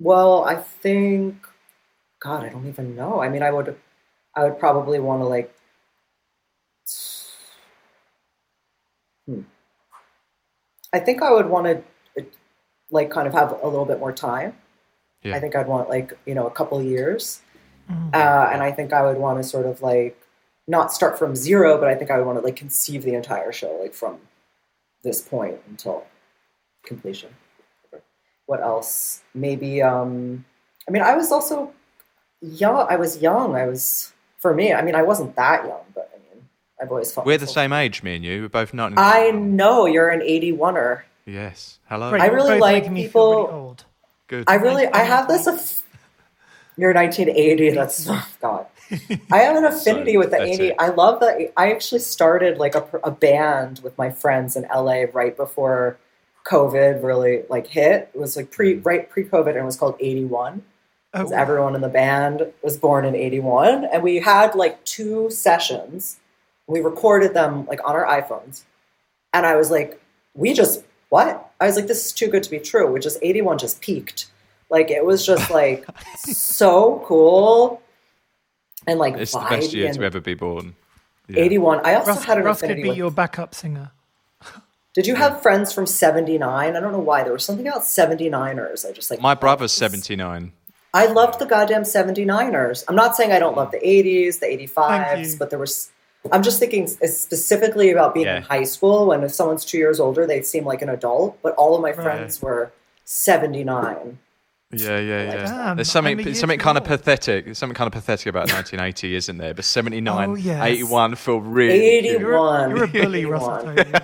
Well, I think. God, I don't even know. I mean, I would. I would probably want to like. Hmm. I think I would want to, like, kind of have a little bit more time. Yeah. I think I'd want like you know a couple years, uh, and I think I would want to sort of like not start from zero, but I think I would want to like conceive the entire show like from this point until completion. What else? Maybe. Um, I mean, I was also young. I was young. I was for me. I mean, I wasn't that young, but I mean, I've always felt We're the myself- same age, me and you. We're both not. I know you're an 81er. Yes. Hello. Great, I really like making me feel really people- old. Good. I really, I have this. Aff- you're 1980. That's [laughs] oh God. I have an [laughs] affinity with the pathetic. 80. I love that. I actually started like a, a band with my friends in LA right before COVID really like hit. It was like pre mm. right pre COVID, and it was called 81. Oh, Because everyone in the band was born in 81, and we had like two sessions. We recorded them like on our iPhones, and I was like, we just what? I was like, this is too good to be true. We just 81 just peaked. Like it was just [laughs] like so cool and like it's the best year and to ever be born. Yeah. 81. I also Russ, had an Russ could affinity be with. your backup singer. Did you have friends from 79? I don't know why. There was something about 79ers. I just like My brother's 79. I loved the goddamn 79ers. I'm not saying I don't love the 80s, the 85s, but there was. I'm just thinking specifically about being Yeah. in high school when if someone's two years older, they seem like an adult, but all of my friends were 79. Yeah, yeah, yeah. Damn, There's something, a something too kind of pathetic. There's something kind of pathetic about 1980, isn't there? But 79, Oh, yes. 81 feel really. good. 81. You're a bully, Russell. 81.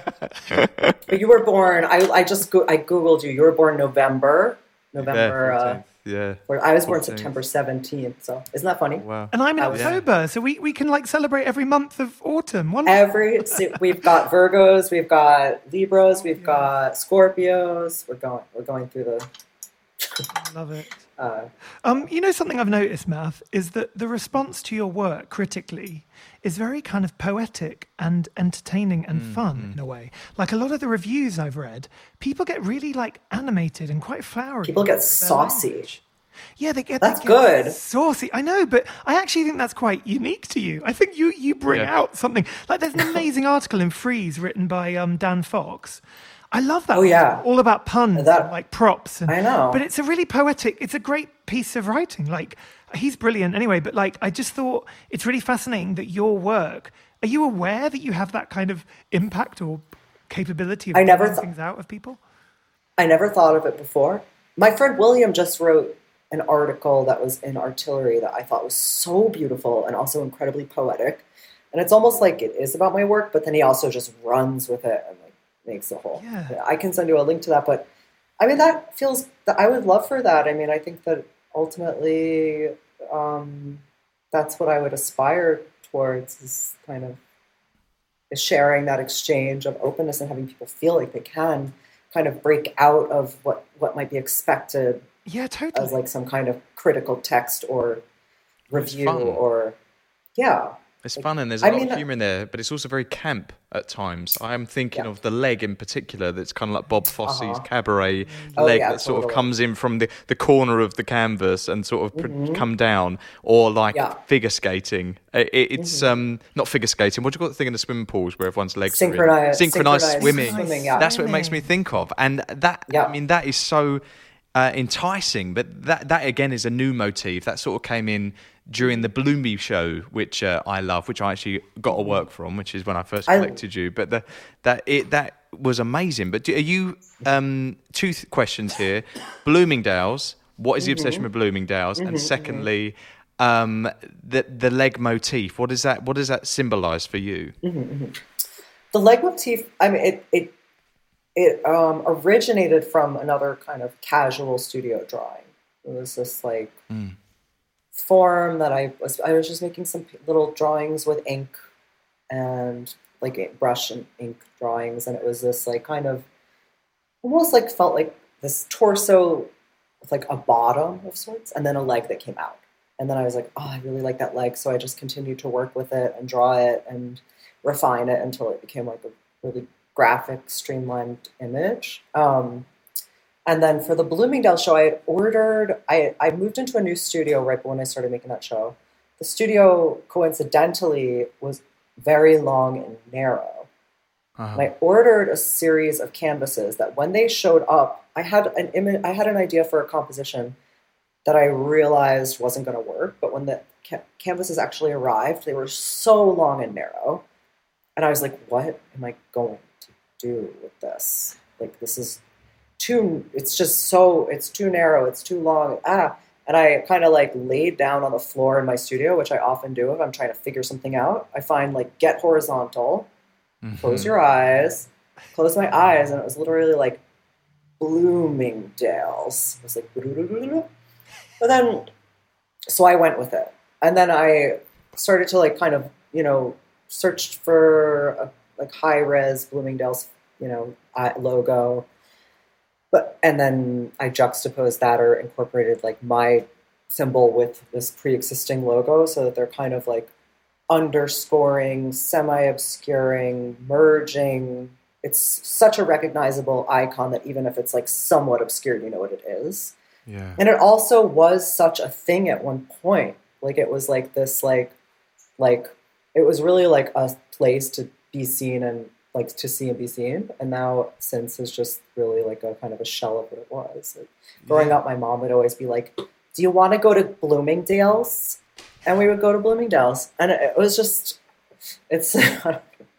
[laughs] But you were born. I, I just go, I googled you. You were born November. November. Yeah, uh, yeah. where I was born 14th. September 17th. So isn't that funny? Wow. And I'm in I was- October, so we, we can like celebrate every month of autumn. One Every so we've got Virgos, we've got Libras, we've got Scorpios. We're going. We're going through the. [laughs] love it. Uh, Um, you know something I've noticed, Math, is that the response to your work critically is very kind of poetic and entertaining and Mm, fun in a way. Like a lot of the reviews I've read, people get really like animated and quite flowery. People get with saucy. language. Yeah, they get That's they get good. saucy. I know, but I actually think that's quite unique to you. I think you you bring Yeah. out something like there's an [laughs] amazing article in Frieze written by um, Dan Fox. I love that. Oh, yeah. all about puns That- and like props. And, I know. but it's a really poetic. It's a great piece of writing. Like he's brilliant anyway. But like I just thought it's really fascinating that your work. Are you aware that you have that kind of impact or capability of I never thought- things out of people? I never thought of it before. My friend William just wrote an article that was in Artillery that I thought was so beautiful and also incredibly poetic. And it's almost like it is about my work, but then he also just runs with it and makes a whole. Yeah. I can send you a link to that, but I mean that feels. I would love for that. I mean, I think that ultimately, um, that's what I would aspire towards is kind of is sharing that exchange of openness and having people feel like they can kind of break out of what what might be expected Yeah, totally. as like some kind of critical text or review or yeah It's fun and there's a I lot mean, of humour in there, but it's also very camp at times. I'm thinking Yeah. of the leg in particular that's kind of like Bob Fosse's Uh-huh. cabaret Oh, leg yeah, that sort of comes in from the, the corner of the canvas and sort of pr- come down, or like Mm-hmm. Yeah. Mm-hmm. figure skating. It, it- it's um not figure skating. What do you call the thing in the swimming pools where everyone's legs are in? Synchronized- synchronized synchronized swimming. swimming, yeah. That's what it makes me think of, and that Yeah. I mean that is so. Uh, enticing. But that that again is a new motif that sort of came in during the Bloomy show, which uh, I love, which I actually got a work from, which is when I first I- collected you. But the, that it that was amazing. But do, are you um, two th- questions here? Bloomingdale's. What is the Mm-hmm. obsession with Bloomingdale's? and secondly, um, the the leg motif. What does that What does that symbolise for you? the leg motif i mean it it it um, originated from another kind of casual studio drawing. It was this like form that i was i was just making some little drawings with ink and like brush and ink drawings. And it was this like kind of almost like felt like this torso with like a bottom of sorts and then a leg that came out. And then i was like oh i really like that leg. So i just continued to work with it and draw it and refine it until it became like a really graphic streamlined image. Um, and then for the bloomingdale show i had ordered I, I moved into a new studio right when i started making that show. The studio coincidentally was very long and narrow. And I ordered a series of canvases that when they showed up, I had an image, I had an idea for a composition that I realized wasn't going to work. But when the ca- canvases actually arrived, they were so long and narrow, and I was like, "What am I going do with this? Like, this is too. It's just so. It's too narrow. It's too long. Ah." And I kind of like laid down on the floor in my studio, which I often do if I'm trying to figure something out. I find like get horizontal close your eyes, close my eyes, and it was literally like Bloomingdale's. It was like, but then, so I went with it, and then I started to like kind of you know searched for a, like high res Bloomingdale's you know logo, but and then I juxtaposed that or incorporated like my symbol with this pre-existing logo so that they're kind of like underscoring, semi obscuring, merging. It's such a recognizable icon that even if it's like somewhat obscure, you know what it is. Yeah. And it also was such a thing at one point. Like it was like this like like it was really like a place to be seen and like to see and be seen. And now since is just really like a kind of a shell of what it was. Like, growing up my mom would always be like, Do you want to go to Bloomingdale's? and we would go to Bloomingdale's, and it, was just it's. [laughs]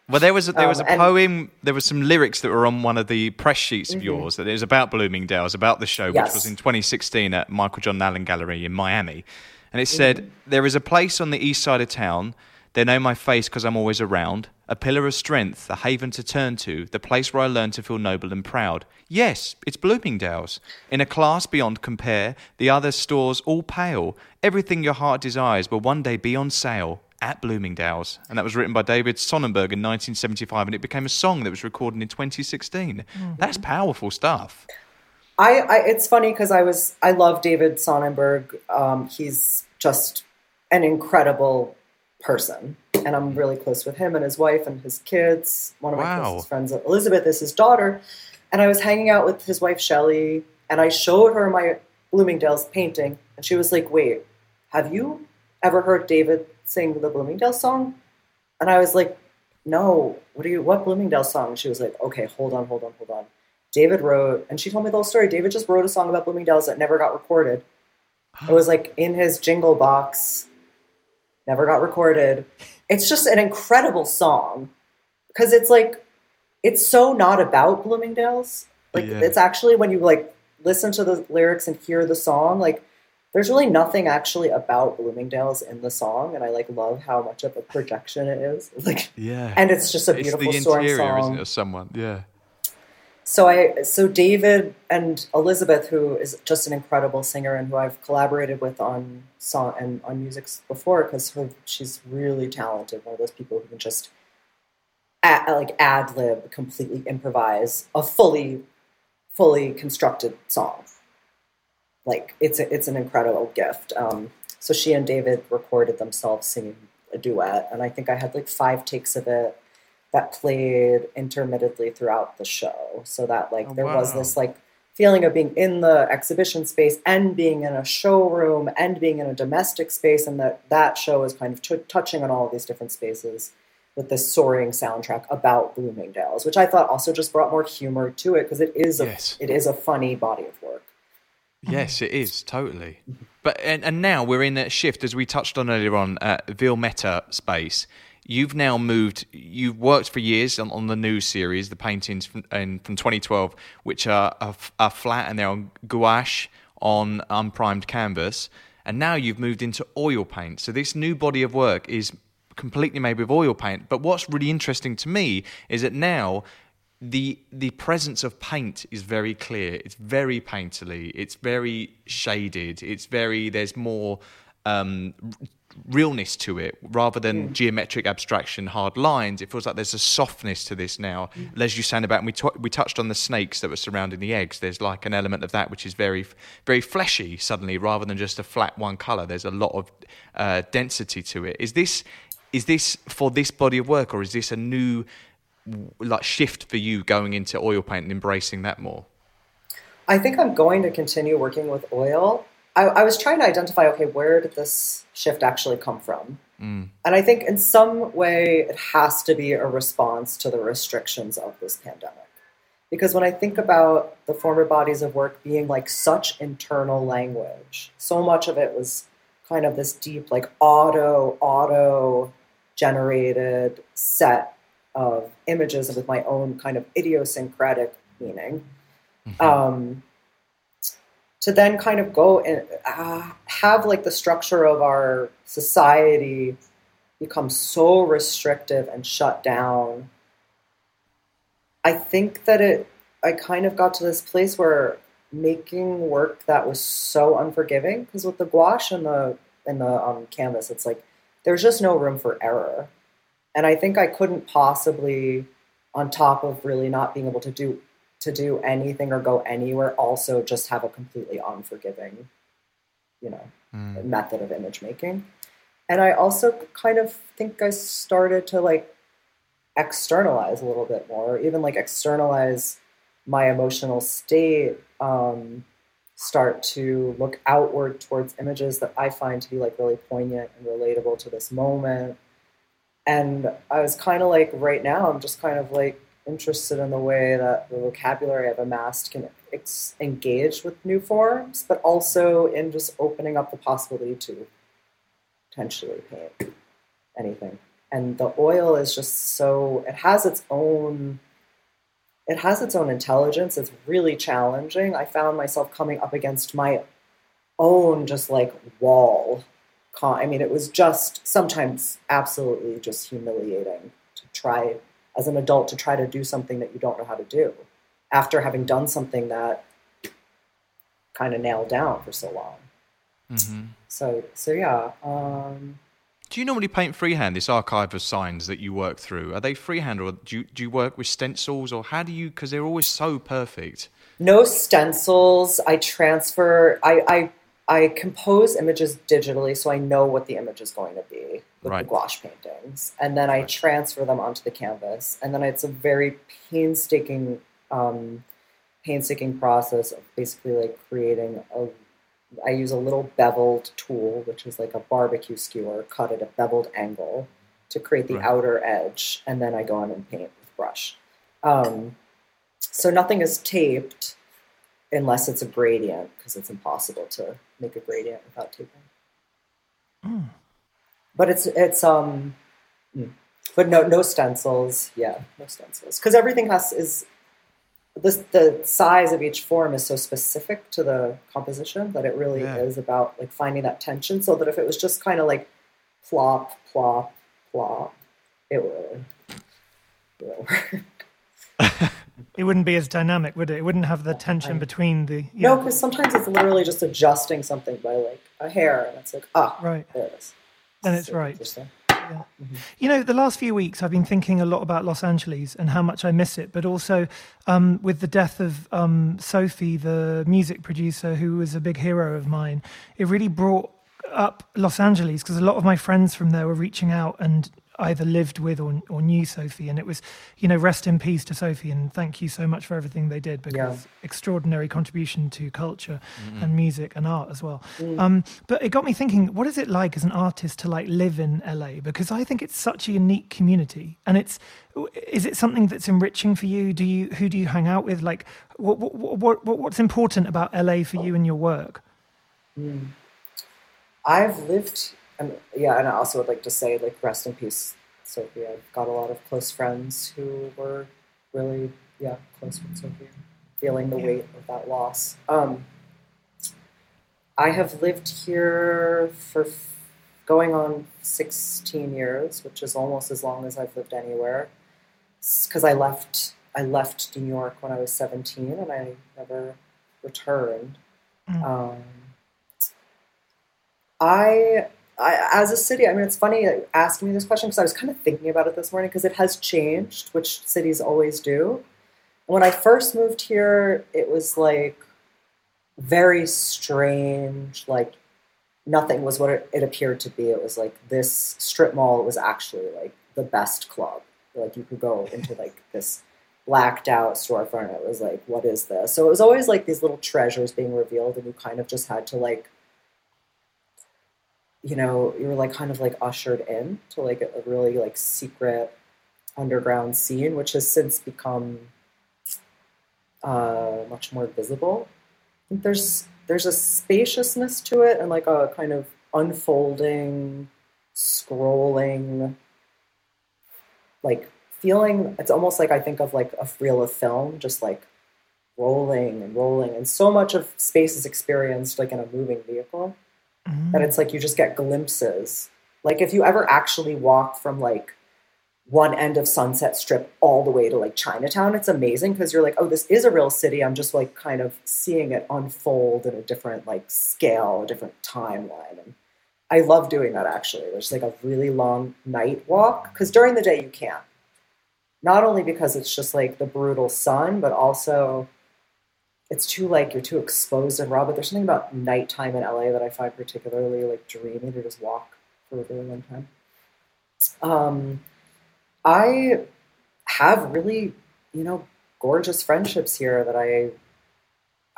Well, there was a, there was Um, a poem. There was some lyrics that were on one of the press sheets of yours that it was about Bloomingdale's, about the show, which Mm-hmm. Was in 2016 at Michael John Allen Gallery in Miami, and it said, Mm-hmm. "There is a place on the east side of town. They know my face because I'm always around. A pillar of strength, a haven to turn to, the place where I learn to feel noble and proud. Yes, it's Bloomingdale's. In a class beyond compare, the other stores all pale. Everything your heart desires will one day be on sale." At Bloomingdale's, and that was written by David Sonnenberg in 1975, and it became a song that was recorded in 2016. That's powerful stuff. I, I it's funny because I was I love David Sonnenberg. Um, he's just an incredible person, and I'm really close with him and his wife and his kids. One of my Wow. closest friends, Elizabeth, is his daughter, and I was hanging out with his wife Shelley, and I showed her my Bloomingdale's painting, and she was like, "Wait, have you ever heard David sing the Bloomingdale song?" And I was like, "No. What are you? What Bloomingdale song?" And she was like, "Okay, hold on, hold on, hold on." David wrote, and she told me the whole story. David just wrote a song about Bloomingdale's that never got recorded. It was like in his jingle box, never got recorded. It's just an incredible song because it's like, it's so not about Bloomingdale's. Like, Yeah. it's actually when you like listen to the lyrics and hear the song, like, there's really nothing actually about Bloomingdale's in the song, and I like love how much of a projection it is. [laughs] Like, Yeah. and it's just a it's beautiful the interior, song. isn't it, of someone? Yeah. So I so David and Elizabeth, who is just an incredible singer and who I've collaborated with on song and on music before, because she's really talented. One of those people who can just ad, like ad lib, completely improvise a fully fully constructed song. Like it's a, it's an incredible gift. Um, so she and David recorded themselves singing a duet, and I think I had like five takes of it that played intermittently throughout the show so that like Oh, there was this like feeling of being in the exhibition space and being in a showroom and being in a domestic space and that that show is kind of t- touching on all of these different spaces with this soaring soundtrack about bloomingdale's which i thought also just brought more humor to it because it is a Yes. it is a funny body of work Yes, it is totally. But and, and now we're in a shift, as we touched on earlier on, at Vielmetter space. You've now moved. You've worked for years on, on the new series, the paintings from, and, from 2012, which are, are, are flat and they're on gouache on unprimed canvas. And now you've moved into oil paint. So this new body of work is completely made with oil paint. But what's really interesting to me is that now the the presence of paint is very clear. It's very painterly. It's very shaded. It's very there's more um, realness to it rather than mm. geometric abstraction, hard lines. It feels like there's a softness to this now. Mm. As you sound about, and we t- we touched on the snakes that were surrounding the eggs. There's like an element of that which is very very fleshy suddenly, rather than just a flat one color. There's a lot of uh, density to it. Is this is this for this body of work, or is this a new like shift for you going into oil paint and embracing that more? I think I'm going to continue working with oil. I, I was trying to identify, okay, where did this shift actually come from? Mm. And I think in some way it has to be a response to the restrictions of this pandemic. Because when I think about the former bodies of work being like such internal language, so much of it was kind of this deep, like auto, auto generated set of images with my own kind of idiosyncratic meaning. Mm-hmm. Um, to then kind of go and uh, have like the structure of our society become so restrictive and shut down. I think that it, I kind of got to this place where making work that was so unforgiving because with the gouache and the and the um, canvas, it's like there's just no room for error. And I think I couldn't possibly, on top of really not being able to do to do anything or go anywhere, also just have a completely unforgiving, you know, mm. method of image making. And I also kind of think I started to like externalize a little bit more, or even like externalize my emotional state, um, start to look outward towards images that I find to be like really poignant and relatable to this moment and I was kind of like, right now, I'm just kind of like interested in the way that the vocabulary I've amassed can ex- engage with new forms, but also in just opening up the possibility to potentially paint anything. And the oil is just so, it has its own. It has its own intelligence. It's really challenging. I found myself coming up against my own just like wall I mean, it was just sometimes absolutely just humiliating to try as an adult to try to do something that you don't know how to do after having done something that kind of nailed down for so long. Mm-hmm. So, so yeah. Um, do you normally paint freehand? This archive of signs that you work through are they freehand, or do you, do you work with stencils, or how do you? Because they're always so perfect. No stencils. I transfer. I, I I compose images digitally so I know what the image is going to be with right. the gouache paintings. And then I transfer them onto the canvas. And then it's a very painstaking, um, painstaking process of basically like creating a I use a little beveled tool, which is like a barbecue skewer cut at a beveled angle to create the right. outer edge, and then I go on and paint with brush. Um, so nothing is taped unless it's a gradient, because it's impossible to make a gradient without taping. Mm. But it's it's um, hmm. but no no stencils. Yeah, no stencils because everything has is this the size of each form is so specific to the composition that it really yeah. is about like finding that tension. So that if it was just kind of like plop plop plop, it would. It would [laughs] it wouldn't be as dynamic, would it? It wouldn't have the tension between the. No, because sometimes it's literally just adjusting something by like a hair, and it's like, ah, right, there it is. Then it's right. Yeah. Mm-hmm. You know, the last few weeks I've been thinking a lot about Los Angeles and how much I miss it, but also um, with the death of um, Sophie, the music producer who was a big hero of mine, it really brought up Los Angeles because a lot of my friends from there were reaching out and either lived with or, or knew Sophie. And it was, you know, rest in peace to Sophie and thank you so much for everything they did because Yeah. extraordinary contribution to culture mm-hmm. and music and art as well. Mm. Um, but it got me thinking, what is it like as an artist to like live in LA? Because I think it's such a unique community and it's, is it something that's enriching for you? Do you, who do you hang out with? Like what, what, what, what what's important about LA for oh. you and your work? Hmm. I've lived, and yeah, and I also would like to say, like, rest in peace, Sophie. I've got a lot of close friends who were really, yeah, close with Sophie, feeling the weight of that loss. Um, I have lived here for f- going on 16 years, which is almost as long as I've lived anywhere. Because I left, I left New York when I was 17, and I never returned. Um, I, I, as a city, I mean, it's funny asking me this question because I was kind of thinking about it this morning because it has changed, which cities always do. When I first moved here, it was like very strange. Like nothing was what it, it appeared to be. It was like this strip mall was actually like the best club. Like you could go into like this blacked out storefront. It was like, what is this? So it was always like these little treasures being revealed, and you kind of just had to like you know, you were like kind of like ushered in to like a, really like secret underground scene, which has since become uh, much more visible. There's there's a spaciousness to it and like a kind of unfolding, scrolling, like feeling. It's almost like I think of like a reel of film, just like rolling and rolling, and so much of space is experienced like in a moving vehicle that mm. it's like you just get glimpses. Like if you ever actually walk from like one end of Sunset Strip all the way to like Chinatown, it's amazing because you're like, oh, this is a real city. I'm just like kind of seeing it unfold in a different like scale, a different timeline. And I love doing that actually. There's like a really long night walk because during the day you can't. Not only because it's just like the brutal sun, but also it's too like you're too exposed and raw. But there's something about nighttime in LA that I find particularly like dreamy to just walk for a really long time. Um, I have really, you know, gorgeous friendships here that I,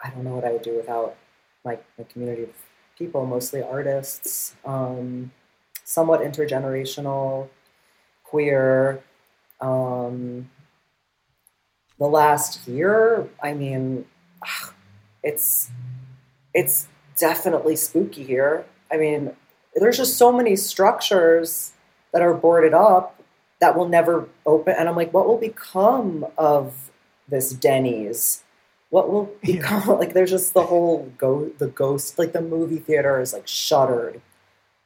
I don't know what I would do without my, my community of people, mostly artists, um, somewhat intergenerational, queer. Um, the last year, I mean, it's it's definitely spooky here. I mean, there's just so many structures that are boarded up that will never open, and I'm like, what will become of this Denny's? What will [laughs] become [laughs] like? There's just the whole go the ghost like the movie theater is like shuttered,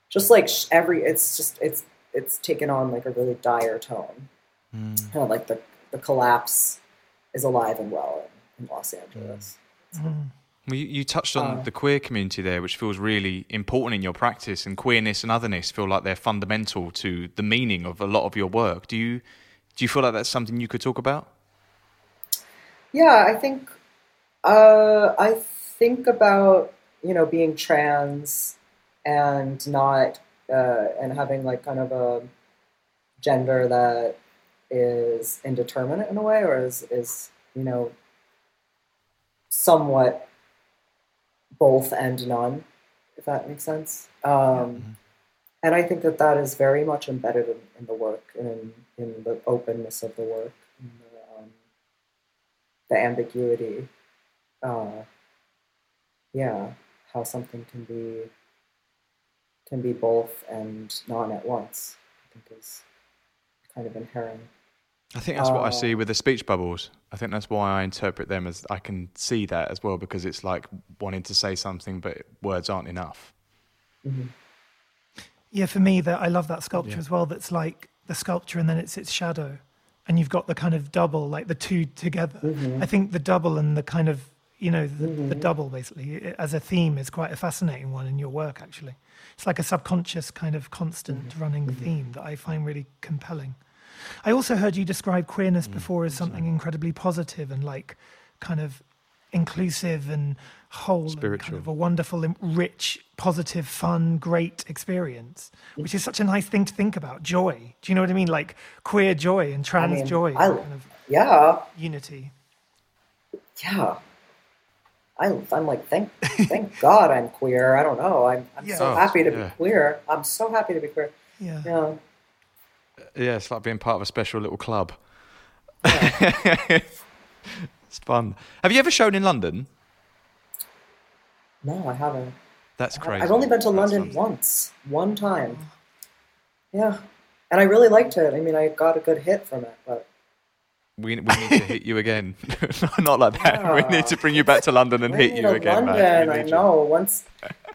just like every it's just it's it's taken on like a really dire tone. Hmm. Kind of like the the collapse is alive and well in, in Los Angeles. Well, you, you touched on Uh, the queer community there, which feels really important in your practice, and queerness and otherness feel like they're fundamental to the meaning of a lot of your work. Do you do you feel like that's something you could talk about? Yeah, I think uh, I think about you know being trans and not uh, and having like kind of a gender that is indeterminate in a way, or is is you know somewhat both and none, if that makes sense. Um, And I think that that is very much embedded in, in the work and in, in the openness of the work. The, um, the ambiguity. Uh, yeah, how something can be can be both and none at once. I think is kind of inherent. I think that's what I see oh. with the speech bubbles. I think that's why I interpret them as I can see that as well because it's like wanting to say something, but words aren't enough. Mm-hmm. Yeah, for me, that I love that sculpture as well. That's like the sculpture, and then it's its shadow, and you've got the kind of double, like the two together. Mm-hmm. I think the double and the kind of you know the, the mm-hmm. double basically as a theme is quite a fascinating one in your work. Actually, it's like a subconscious kind of constant running theme that I find really compelling. I also heard you describe queerness mm, before as something incredibly positive and like kind of inclusive and whole, and kind Spiritual. of a wonderful, and rich, positive, fun, great experience, which is such a nice thing to think about. Joy. Do you know what I mean? Like queer joy and trans mean, joy, I- kind of Yeah, unity. yeah. I, I'm like, thank, thank [laughs] God I'm queer. I don't know. I'm, I'm Yeah. so Oh, happy to yeah. be queer. I'm so happy to be queer. Yeah. Yeah. Yeah, it's like being part of a special little club. [laughs] it's fun. Have you ever shown in London? No, I haven't. That's crazy. I've only been to That's London fun. once, one time. Yeah, and I really liked it. I mean, I got a good hit from it, but We, we need to hit you again. [laughs] Not like that. We need to bring you back to London and hit you again, London, mate. We I need you. know. Once,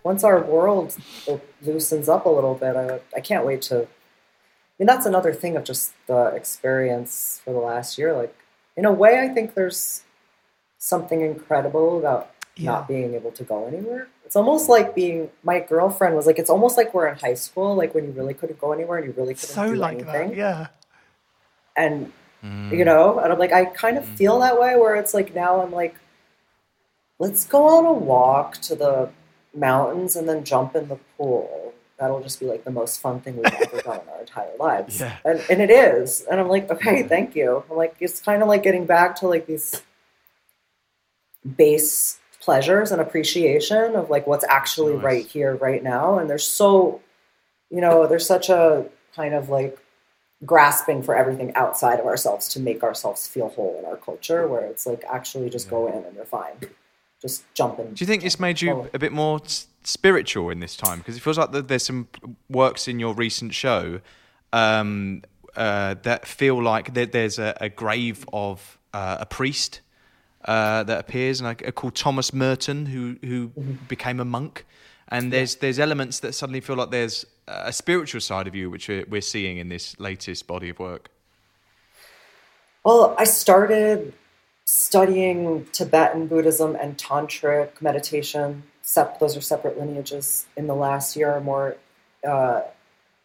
once our world loosens up a little bit, I, I can't wait to. I mean, that's another thing of just the experience for the last year. Like, in a way, I think there's something incredible about Yeah. not being able to go anywhere. It's almost like being. My girlfriend was like, it's almost like we're in high school, like when you really couldn't go anywhere and you really couldn't So do like anything. that. Yeah. And Mm. you know and i'm like i kind of feel that way where it's like now i'm like let's go on a walk to the mountains and then jump in the pool that'll just be like the most fun thing we've ever done in our entire lives. Yeah. and, and it is. And i'm like okay thank you. I'm like it's kind of like getting back to like these base pleasures and appreciation of like what's actually nice. right here right now. And there's so you know there's such a kind of like grasping for everything outside of ourselves to make ourselves feel whole in our culture where it's like actually just go in and you're fine just jump in Do you think it's made you Oh. a bit more spiritual in this time? Because it feels like there's some works in your recent show um, uh, that feel like there's a, a grave of uh, a priest uh, that appears, and I, called Thomas Merton, who who Mm-hmm. became a monk. And there's there's elements that suddenly feel like there's a spiritual side of you, which we're, we're seeing in this latest body of work. Well, I started studying Tibetan Buddhism and Tantric meditation. Those are separate lineages in the last year more uh,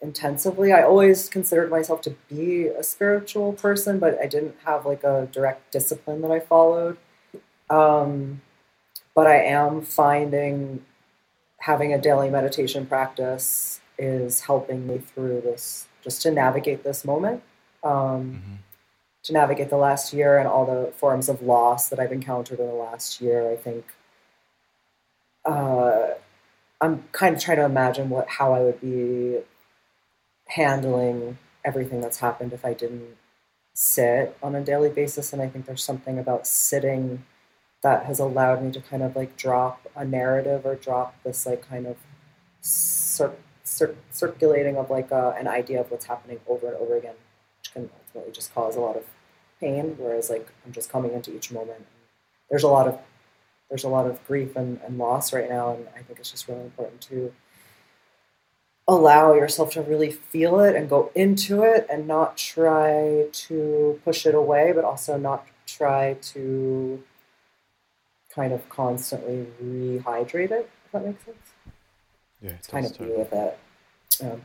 intensively. I always considered myself to be a spiritual person, but I didn't have like a direct discipline that I followed. Um, but I am finding having a daily meditation practice is helping me through this, just to navigate this moment. Um, to navigate the last year and all the forms of loss that I've encountered in the last year, I think uh, I'm kind of trying to imagine what how I would be handling everything that's happened if I didn't sit on a daily basis. And I think there's something about sitting that has allowed me to kind of like drop a narrative or drop this like kind of cir- cir- circulating of like a, an idea of what's happening over and over again, which can ultimately just cause a lot of pain. Whereas like I'm just coming into each moment. There's a lot of there's a lot of grief and, and loss right now, and I think it's just really important to allow yourself to really feel it and go into it and not try to push it away, but also not try to kind of constantly rehydrate it, if that makes sense. Yeah, it's kind of be with it. Yeah.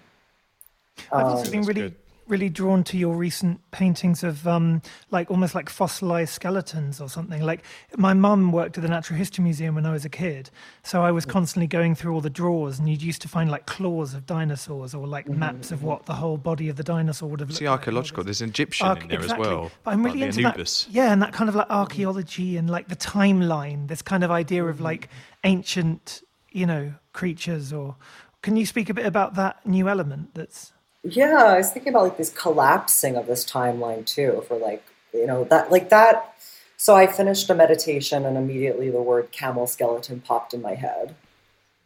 I've Um, also been That's really, good. Really drawn to your recent paintings of um, like almost like fossilized skeletons or something. Like my mum worked at the Natural History Museum when I was a kid, so I was mm. constantly going through all the drawers, and you'd used to find like claws of dinosaurs or like mm-hmm, maps of mm-hmm. what the whole body of the dinosaur would have looked See, like. archaeological. this. There's an Egyptian Arch- in there exactly. as well. But I'm like really the into Anubis. that. Yeah, and that kind of like mm. archaeology and like the timeline, this kind of idea of mm-hmm. like ancient, you know, creatures. Or can you speak a bit about that new element that's Yeah, I was thinking about like this collapsing of this timeline too, for like you know that like that. So I finished a meditation, and immediately the word camel skeleton popped in my head,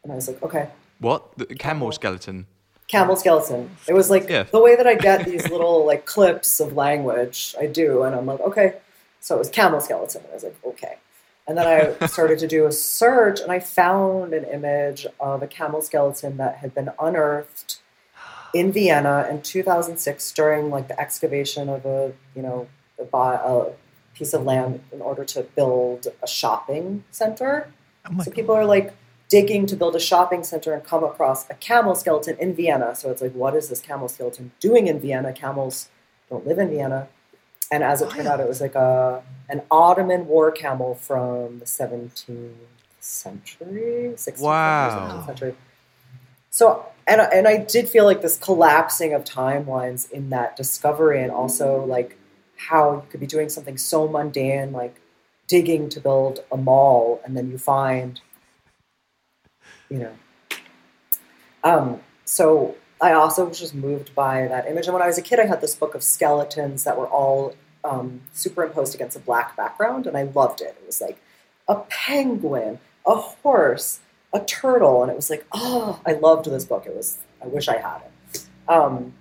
and I was like, okay, What? The camel skeleton? camel skeleton. It was like Yeah. the way that I get these little [laughs] like clips of language, I do, and I'm like, okay. So it was camel skeleton. And I was like, okay. And then I [laughs] started to do a search, and I found an image of a camel skeleton that had been unearthed in Vienna in 2006 during like the excavation of a you know a, a piece of land in order to build a shopping center. oh my So God. people are like digging to build a shopping center and come across a camel skeleton in Vienna. So it's like, what is this camel skeleton doing in Vienna? Camels don't live in Vienna. and as it turned out, it was like a an Ottoman war camel from the 17th century, 16th Wow. 17th century. So, and and I did feel like this collapsing of timelines in that discovery, and also like how you could be doing something so mundane, like digging to build a mall, and then you find, you know. Um, so I also was just moved by that image. And when I was a kid, I had this book of skeletons that were all um, superimposed against a black background, and I loved it. It was like a penguin, a horse, a turtle, and it was like, oh, I loved this book. It was, I wish I had it. Um,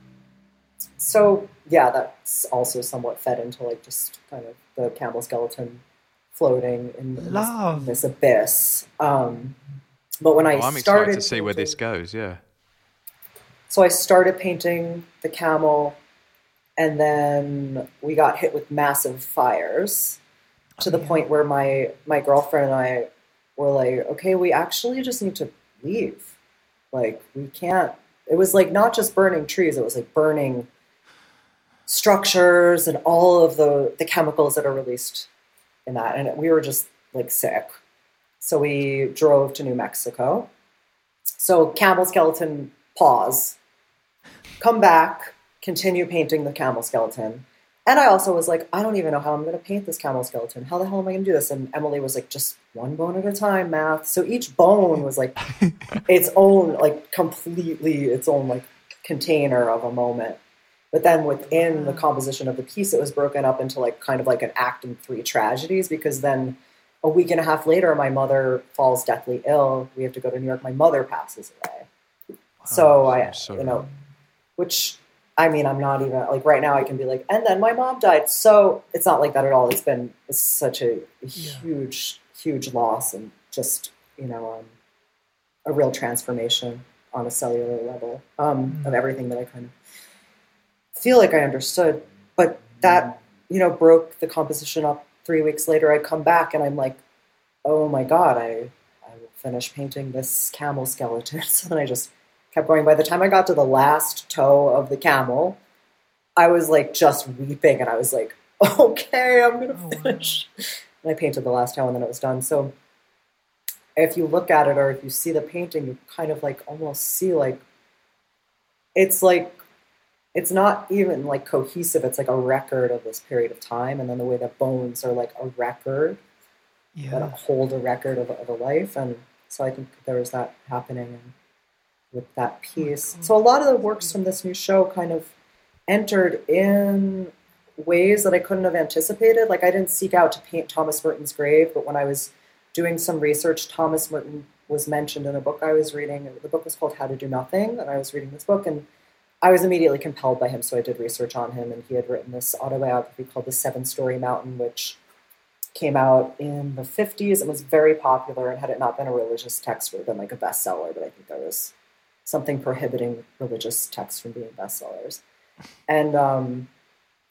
so yeah, that's also somewhat fed into like just kind of the camel skeleton floating in, in this, this abyss. Um, but when I Oh, I'm started excited to see where this goes. Yeah. so I started painting the camel, and then we got hit with massive fires to the point where my my girlfriend and I were like, okay, we actually just need to leave. Like we can't. It was like not just burning trees; it was like burning structures and all of the the chemicals that are released in that, and we were just like sick. So we drove to New Mexico. So camel skeleton pause, come back, continue painting the camel skeleton. And I also was like, I don't even know how I'm going to paint this camel skeleton. How the hell am I going to do this? And Emily was like, just one bone at a time, math. So each bone was like [laughs] its own, like completely its own like container of a moment. But then within the composition of the piece, it was broken up into like kind of like an act in three tragedies because then a week and a half later, my mother falls deathly ill. We have to go to New York. My mother passes away. so I, I'm you know, which I mean, I'm not even like right now. I can be like, and then my mom died. So it's not like that at all. It's been such a huge, huge loss, and just you know, um, a real transformation on a cellular level um, of everything that I kind of feel like I understood. But that you know broke the composition up. Three weeks later, I come back and I'm like, oh my god, I I will finish painting this camel skeleton. [laughs] So then I just kept going. By the time I got to the last toe of the camel, I was like just weeping, and I was like, [laughs] okay, I'm gonna Oh, wow. finish. And I painted the last toe, and then it was done. So if you look at it or if you see the painting, you kind of like almost see like it's like it's not even like cohesive. It's like a record of this period of time, and then the way the bones are like a record that Yeah. hold a record of, of a life. And so I think there was that happening and with that piece. Mm-hmm. So a lot of the works from this new show kind of entered in ways that I couldn't have anticipated. Like I didn't seek out to paint Thomas Merton's grave, but when I was doing some research, Thomas Merton was mentioned in a book I was reading. The book was called How to Do Nothing, and I was reading this book and I was immediately compelled by him, so I did research on him, and he had written this autobiography called The Seven Storey Mountain, which came out in the 50s and was very popular. And had it not been a religious text, would have been like a bestseller. But I think there was something prohibiting religious texts from being bestsellers. And um,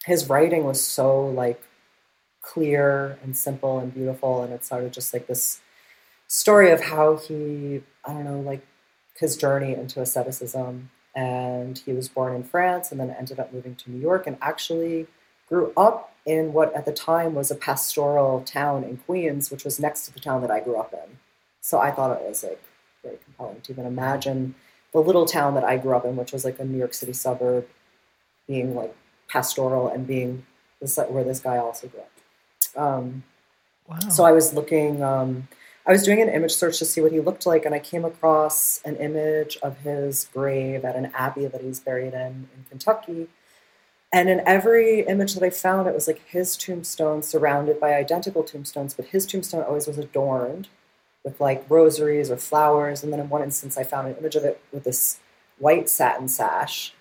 his writing was so like clear and simple and beautiful, and it's sort of just like this story of how he, I don't know, like his journey into asceticism. And he was born in France and then ended up moving to New York and actually grew up in what at the time was a pastoral town in Queens, which was next to the town that I grew up in. So I thought it was like very compelling to even imagine the little town that I grew up in, which was like a New York City suburb, being like pastoral and being this, where this guy also grew up. Um, Wow. so I was looking, um, I was doing an image search to see what he looked like, and I came across an image of his grave at an abbey that he's buried in in Kentucky. And in every image that I found, it was like his tombstone surrounded by identical tombstones, but his tombstone always was adorned with like rosaries or flowers. And then in one instance, I found an image of it with this white satin sash.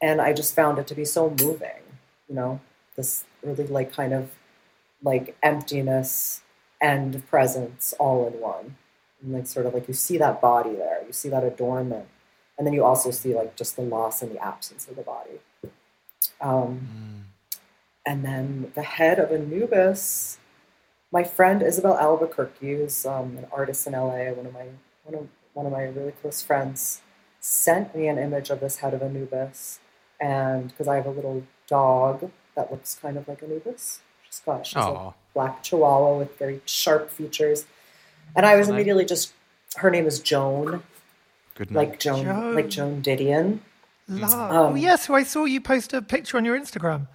And I just found it to be so moving, you know, this really like kind of like emptiness and presence all in one. And like sort of like you see that body there, you see that adornment, and then you also see like just the loss and the absence of the body. Um, And then the head of Anubis, my friend Isabel Albuquerque, who's um, an artist in LA, one of my one of one of my really close friends, sent me an image of this head of Anubis, and because I have a little dog that looks kind of like Anubis. She's got she's a black Chihuahua with very sharp features, and I was name? immediately just her name is Joan, Good like Joan, Joan. like Joan Didion. Love. Um, oh yes, so I saw you post a picture on your Instagram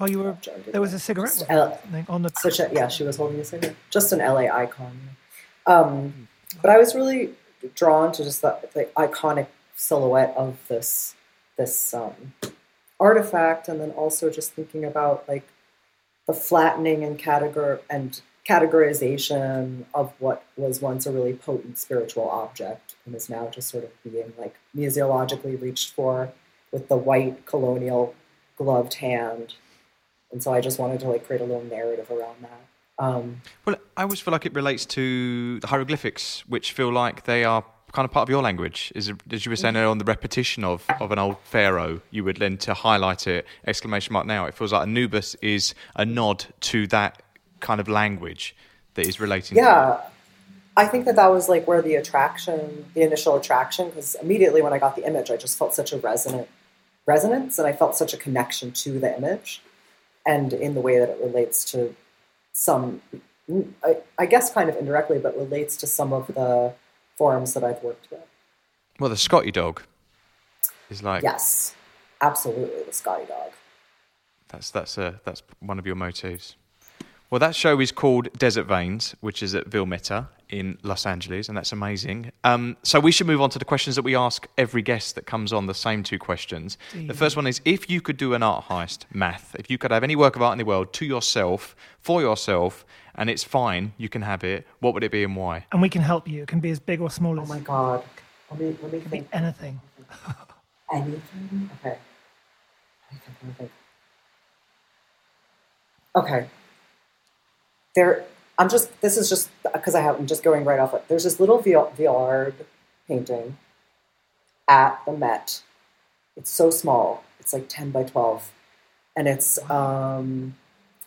while you were. There was a cigarette uh, something on the. such a yeah she was holding a cigarette just an la icon um, but i was really drawn to just the, the iconic silhouette of this this um, artifact and then also just thinking about like the flattening and categor and categorization of what was once a really potent spiritual object and is now just sort of being like museologically reached for with the white colonial gloved hand and so I just wanted to like create a little narrative around that. Um, Well, I always feel like it relates to the hieroglyphics, which feel like they are kind of part of your language. Is as you were saying earlier on the repetition of, of an old pharaoh, you would then to highlight it exclamation mark now. It feels like Anubis is a nod to that kind of language that is relating. to yeah, I think that that was like where the attraction, the initial attraction, because immediately when I got the image, I just felt such a resonant resonance, and I felt such a connection to the image, and in the way that it relates to some, I, I guess, kind of indirectly, but relates to some of the forums that I've worked with. Well, the Scotty dog is like Yes, absolutely, the Scotty dog. That's that's a that's one of your motives. Well, that show is called Desert Veins, which is at Vielmetter in Los Angeles, and that's amazing. Um, so we should move on to the questions that we ask every guest that comes on. The same two questions. The first one is: If you could do an art heist, math, if you could have any work of art in the world to yourself, for yourself, and it's fine, you can have it. What would it be and why? And we can help you. It can be as big or small Oh as my god. Let me let me it can be think. anything. [laughs] Anything? Okay. I think, I. Okay. There, I'm just. This is just because I have. I'm just going right off. It. There's this little Vill- Vuillard painting at the Met. It's so small. It's like 10 by 12, and it's um,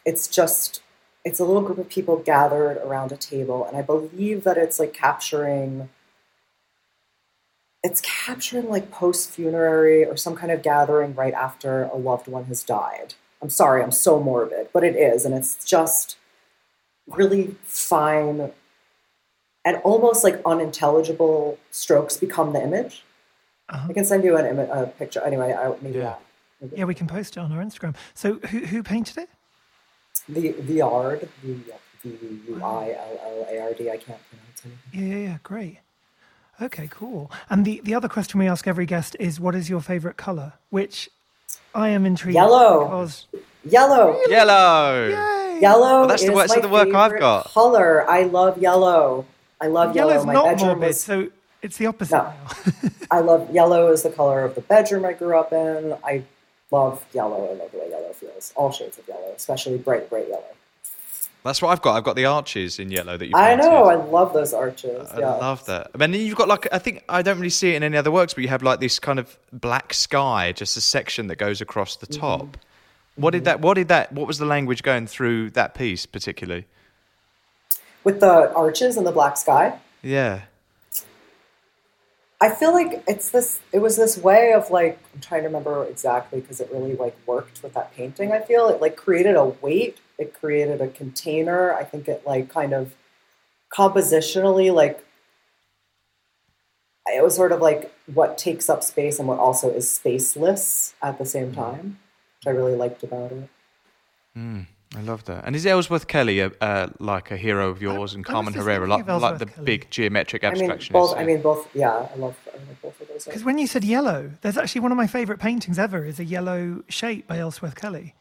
it's just. It's a little group of people gathered around a table, and I believe that it's like capturing it's capturing like post funerary or some kind of gathering right after a loved one has died. I'm sorry, I'm so morbid, but it is, and it's just really fine and almost like unintelligible strokes become the image. Uh-huh. I can send you an ima- a picture anyway. I, maybe Yeah. that. Maybe Yeah, we can post it on our Instagram. So who who painted it? the Vuillard, the V U I L L A R D. I can't pronounce it. Yeah, yeah, yeah. Great. Okay, cool. And the, the other question we ask every guest is what is your favorite color? Which I am intrigued Yellow. because Yellow. Yellow. Yay! Yellow that's the is work- so my the work I've favorite got. color. I love yellow. I love yellow. Yellow's My not bedroom morbid, was- so it's the opposite No. [laughs] I love yellow is the color of the bedroom I grew up in. I love yellow. I love the way yellow feels. All shades of yellow, especially bright, bright yellow. That's what I've got. I've got the arches in yellow that you. I know. I love those arches. I yeah. love that. I mean, you've got like I think I don't really see it in any other works, but you have like this kind of black sky, just a section that goes across the mm-hmm. top. What did mm. that? What did that? What was the language going through that piece particularly? With the arches and the black sky. Yeah. I feel like it's this. It was this way of like I'm trying to remember exactly because it really like worked with that painting. I feel it like created a weight. It created a container. I think it like kind of compositionally like it was sort of like what takes up space and what also is spaceless at the same mm. time, which I really liked about it. I love that. And is Ellsworth Kelly a, uh, like a hero of yours, and I was Carmen Herrera like like the Kelly. big geometric abstractionist? I mean, abstractionists? both. I mean, both. Yeah, I love, I love both of those. Because when you said yellow, there's actually one of my favourite paintings ever is a yellow shape by Ellsworth Kelly,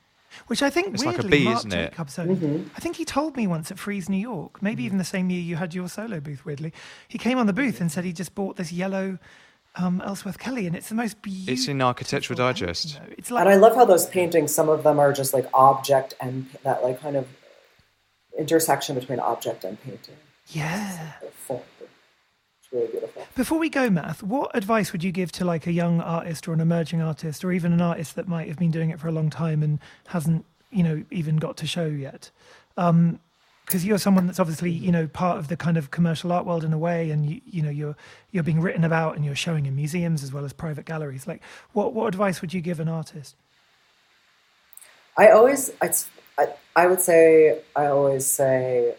which I think It's like a weirdly bee, Mark isn't it? Jacobson. Mm-hmm. I think he told me once at Frieze, New York, maybe even the same year you had your solo booth. Weirdly, he came on the booth and said he just bought this yellow um, Ellsworth Kelly, and it's the most beautiful. It's in Architectural painting, Digest. though. It's like and I love how those paintings, some of them are just like object and that like kind of intersection between object and painting. yeah. It's really beautiful. Before we go, Math, what advice would you give to like a young artist or an emerging artist, or even an artist that might have been doing it for a long time and hasn't, you know, even got to show yet? Because you're someone that's obviously, you know, part of the kind of commercial art world in a way, and you, you know, you're you're being written about and you're showing in museums as well as private galleries. Like, what what advice would you give an artist? I always, I, I would say, I always say,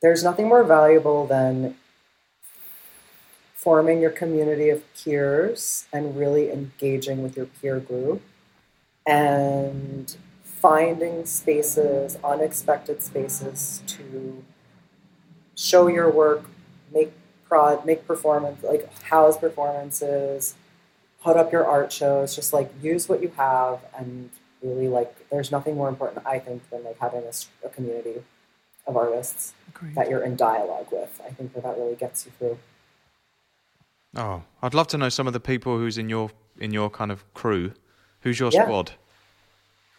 there's nothing more valuable than forming your community of peers and really engaging with your peer group and finding spaces, unexpected spaces to show your work, make prod, make performance, like house performances, put up your art shows, just like use what you have and really like there's nothing more important I think than like having a, a community of artists Agreed. that you're in dialogue with. I think that that really gets you through. Oh, I'd love to know some of the people who's in your in your kind of crew. Who's your Yeah. squad?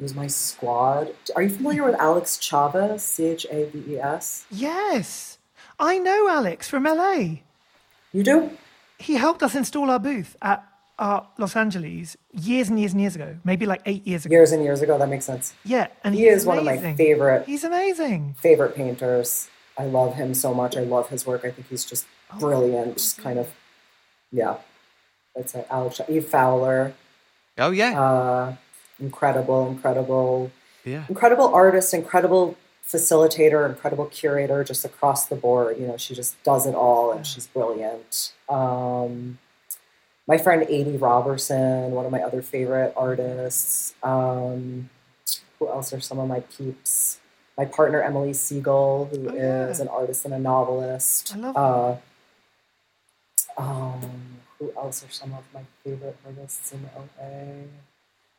Who's my squad? Are you familiar with Alex Chaves? C H A V E S. Yes, I know Alex from LA. You do? He helped us install our booth at uh, Los Angeles years and years and years ago, maybe like eight years ago. Years and years ago. That makes sense. Yeah, and He he's is one of my favorite He's amazing. favorite painters. I love him so much. I love his work. I think he's just Oh, brilliant. Just kind of, yeah. That's it. Alex Eve Fowler. Oh yeah, Uh, incredible, incredible, yeah. incredible artist, incredible facilitator, incredible curator, just across the board. You know, she just does it all, and she's brilliant. Um, my friend Adi Robertson, one of my other favorite artists. Um, who else are some of my peeps? My partner Emily Segal, who Oh, is yeah. an artist and a novelist. I love uh, um, who else are some of my favorite artists in LA?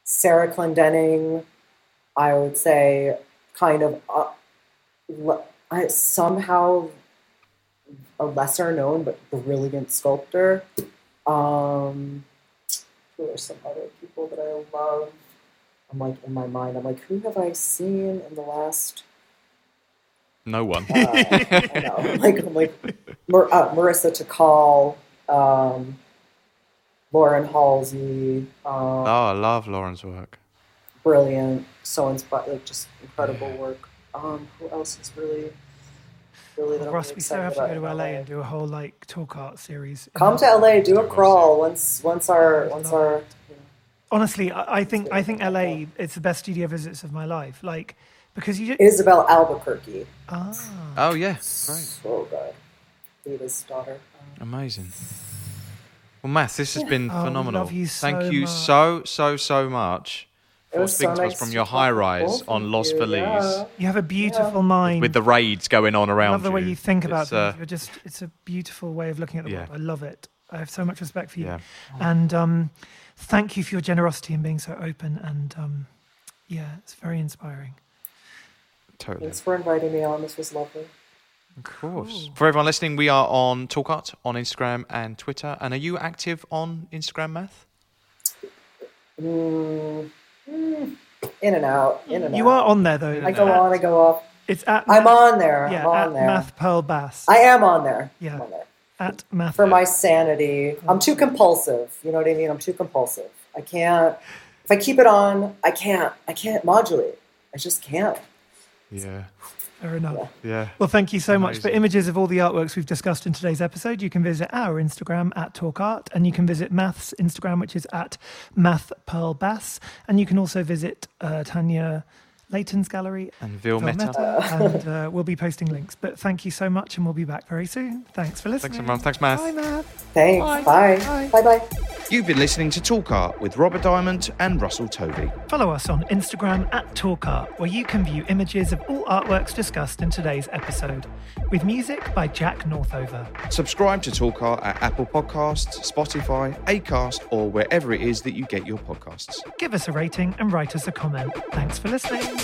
Sarah Clendenning, I would say, kind of uh, le- I, somehow a lesser known but brilliant sculptor. Um, who are some other people that I love? I'm like in my mind. I'm like, who have I seen in the last? No one. Uh, I know. Like, I'm like Mar- uh, Marisa Takal, um, Lauren Halsey. Um, oh, I love Lauren's work. brilliant, so inspired, like just incredible work. Um, who else is really, really that I'm Ross, really we so excited have to go to in LA and do a whole like talk art series. Come to LA, do a crawl once once our once our. Honestly, I, I think I think LA it's the best studio visits of my life. Like because you just Isabel Albuquerque, ah, Oh yeah, great, so good. Dita's daughter. Um, amazing. Well, Matt, this has been Oh, phenomenal. love you Thank you much. so so so much for was so speaking to us from your high rise on Los you, Feliz yeah. you have a beautiful mind. with the raids going on I around love the way you. you think about It's, things. uh, You're just it's a beautiful way of looking at the Yeah. world. I love it. I have so much respect for you. Yeah. And um, thank you for your generosity and being so open. And um, yeah, it's very inspiring. totally. Thanks for inviting me on. This was lovely. Of course. For everyone listening, we are on Talkart on Instagram and Twitter. And are you active on Instagram, Math? Mm, mm, in and out. In and You out. are on there though. I go on. I go off. It's at I'm on there. yeah I'm at on there. Math Pearl Bass. I am on there. Yeah. On there. at Math For my sanity, I'm too compulsive. You know what I mean? I'm too compulsive. I can't. If I keep it on, I can't. I can't modulate. I just can't. Yeah. Fair enough. Yeah. Well, thank you so much. For images of all the artworks we've discussed in today's episode, you can visit our Instagram at Talk Art, and you can visit Math's Instagram, which is at Math Pearl Bass, and you can also visit uh, Tanya Leighton's gallery. And Vil Phil Meta. Meta, and uh, [laughs] we'll be posting links. But thank you so much, and we'll be back very soon. Thanks for listening. Thanks, everyone. Thanks, Matt. Bye, Math. Thanks. Bye. Bye. Bye. Bye. Bye. You've been listening to Talk Art with Robert Diamond and Russell Tovey. Follow us on Instagram at Talk Art, where you can view images of all artworks discussed in today's episode, with music by Jack Northover. Subscribe to Talk Art at Apple Podcasts, Spotify, Acast, or wherever it is that you get your podcasts. Give us a rating and write us a comment. Thanks for listening.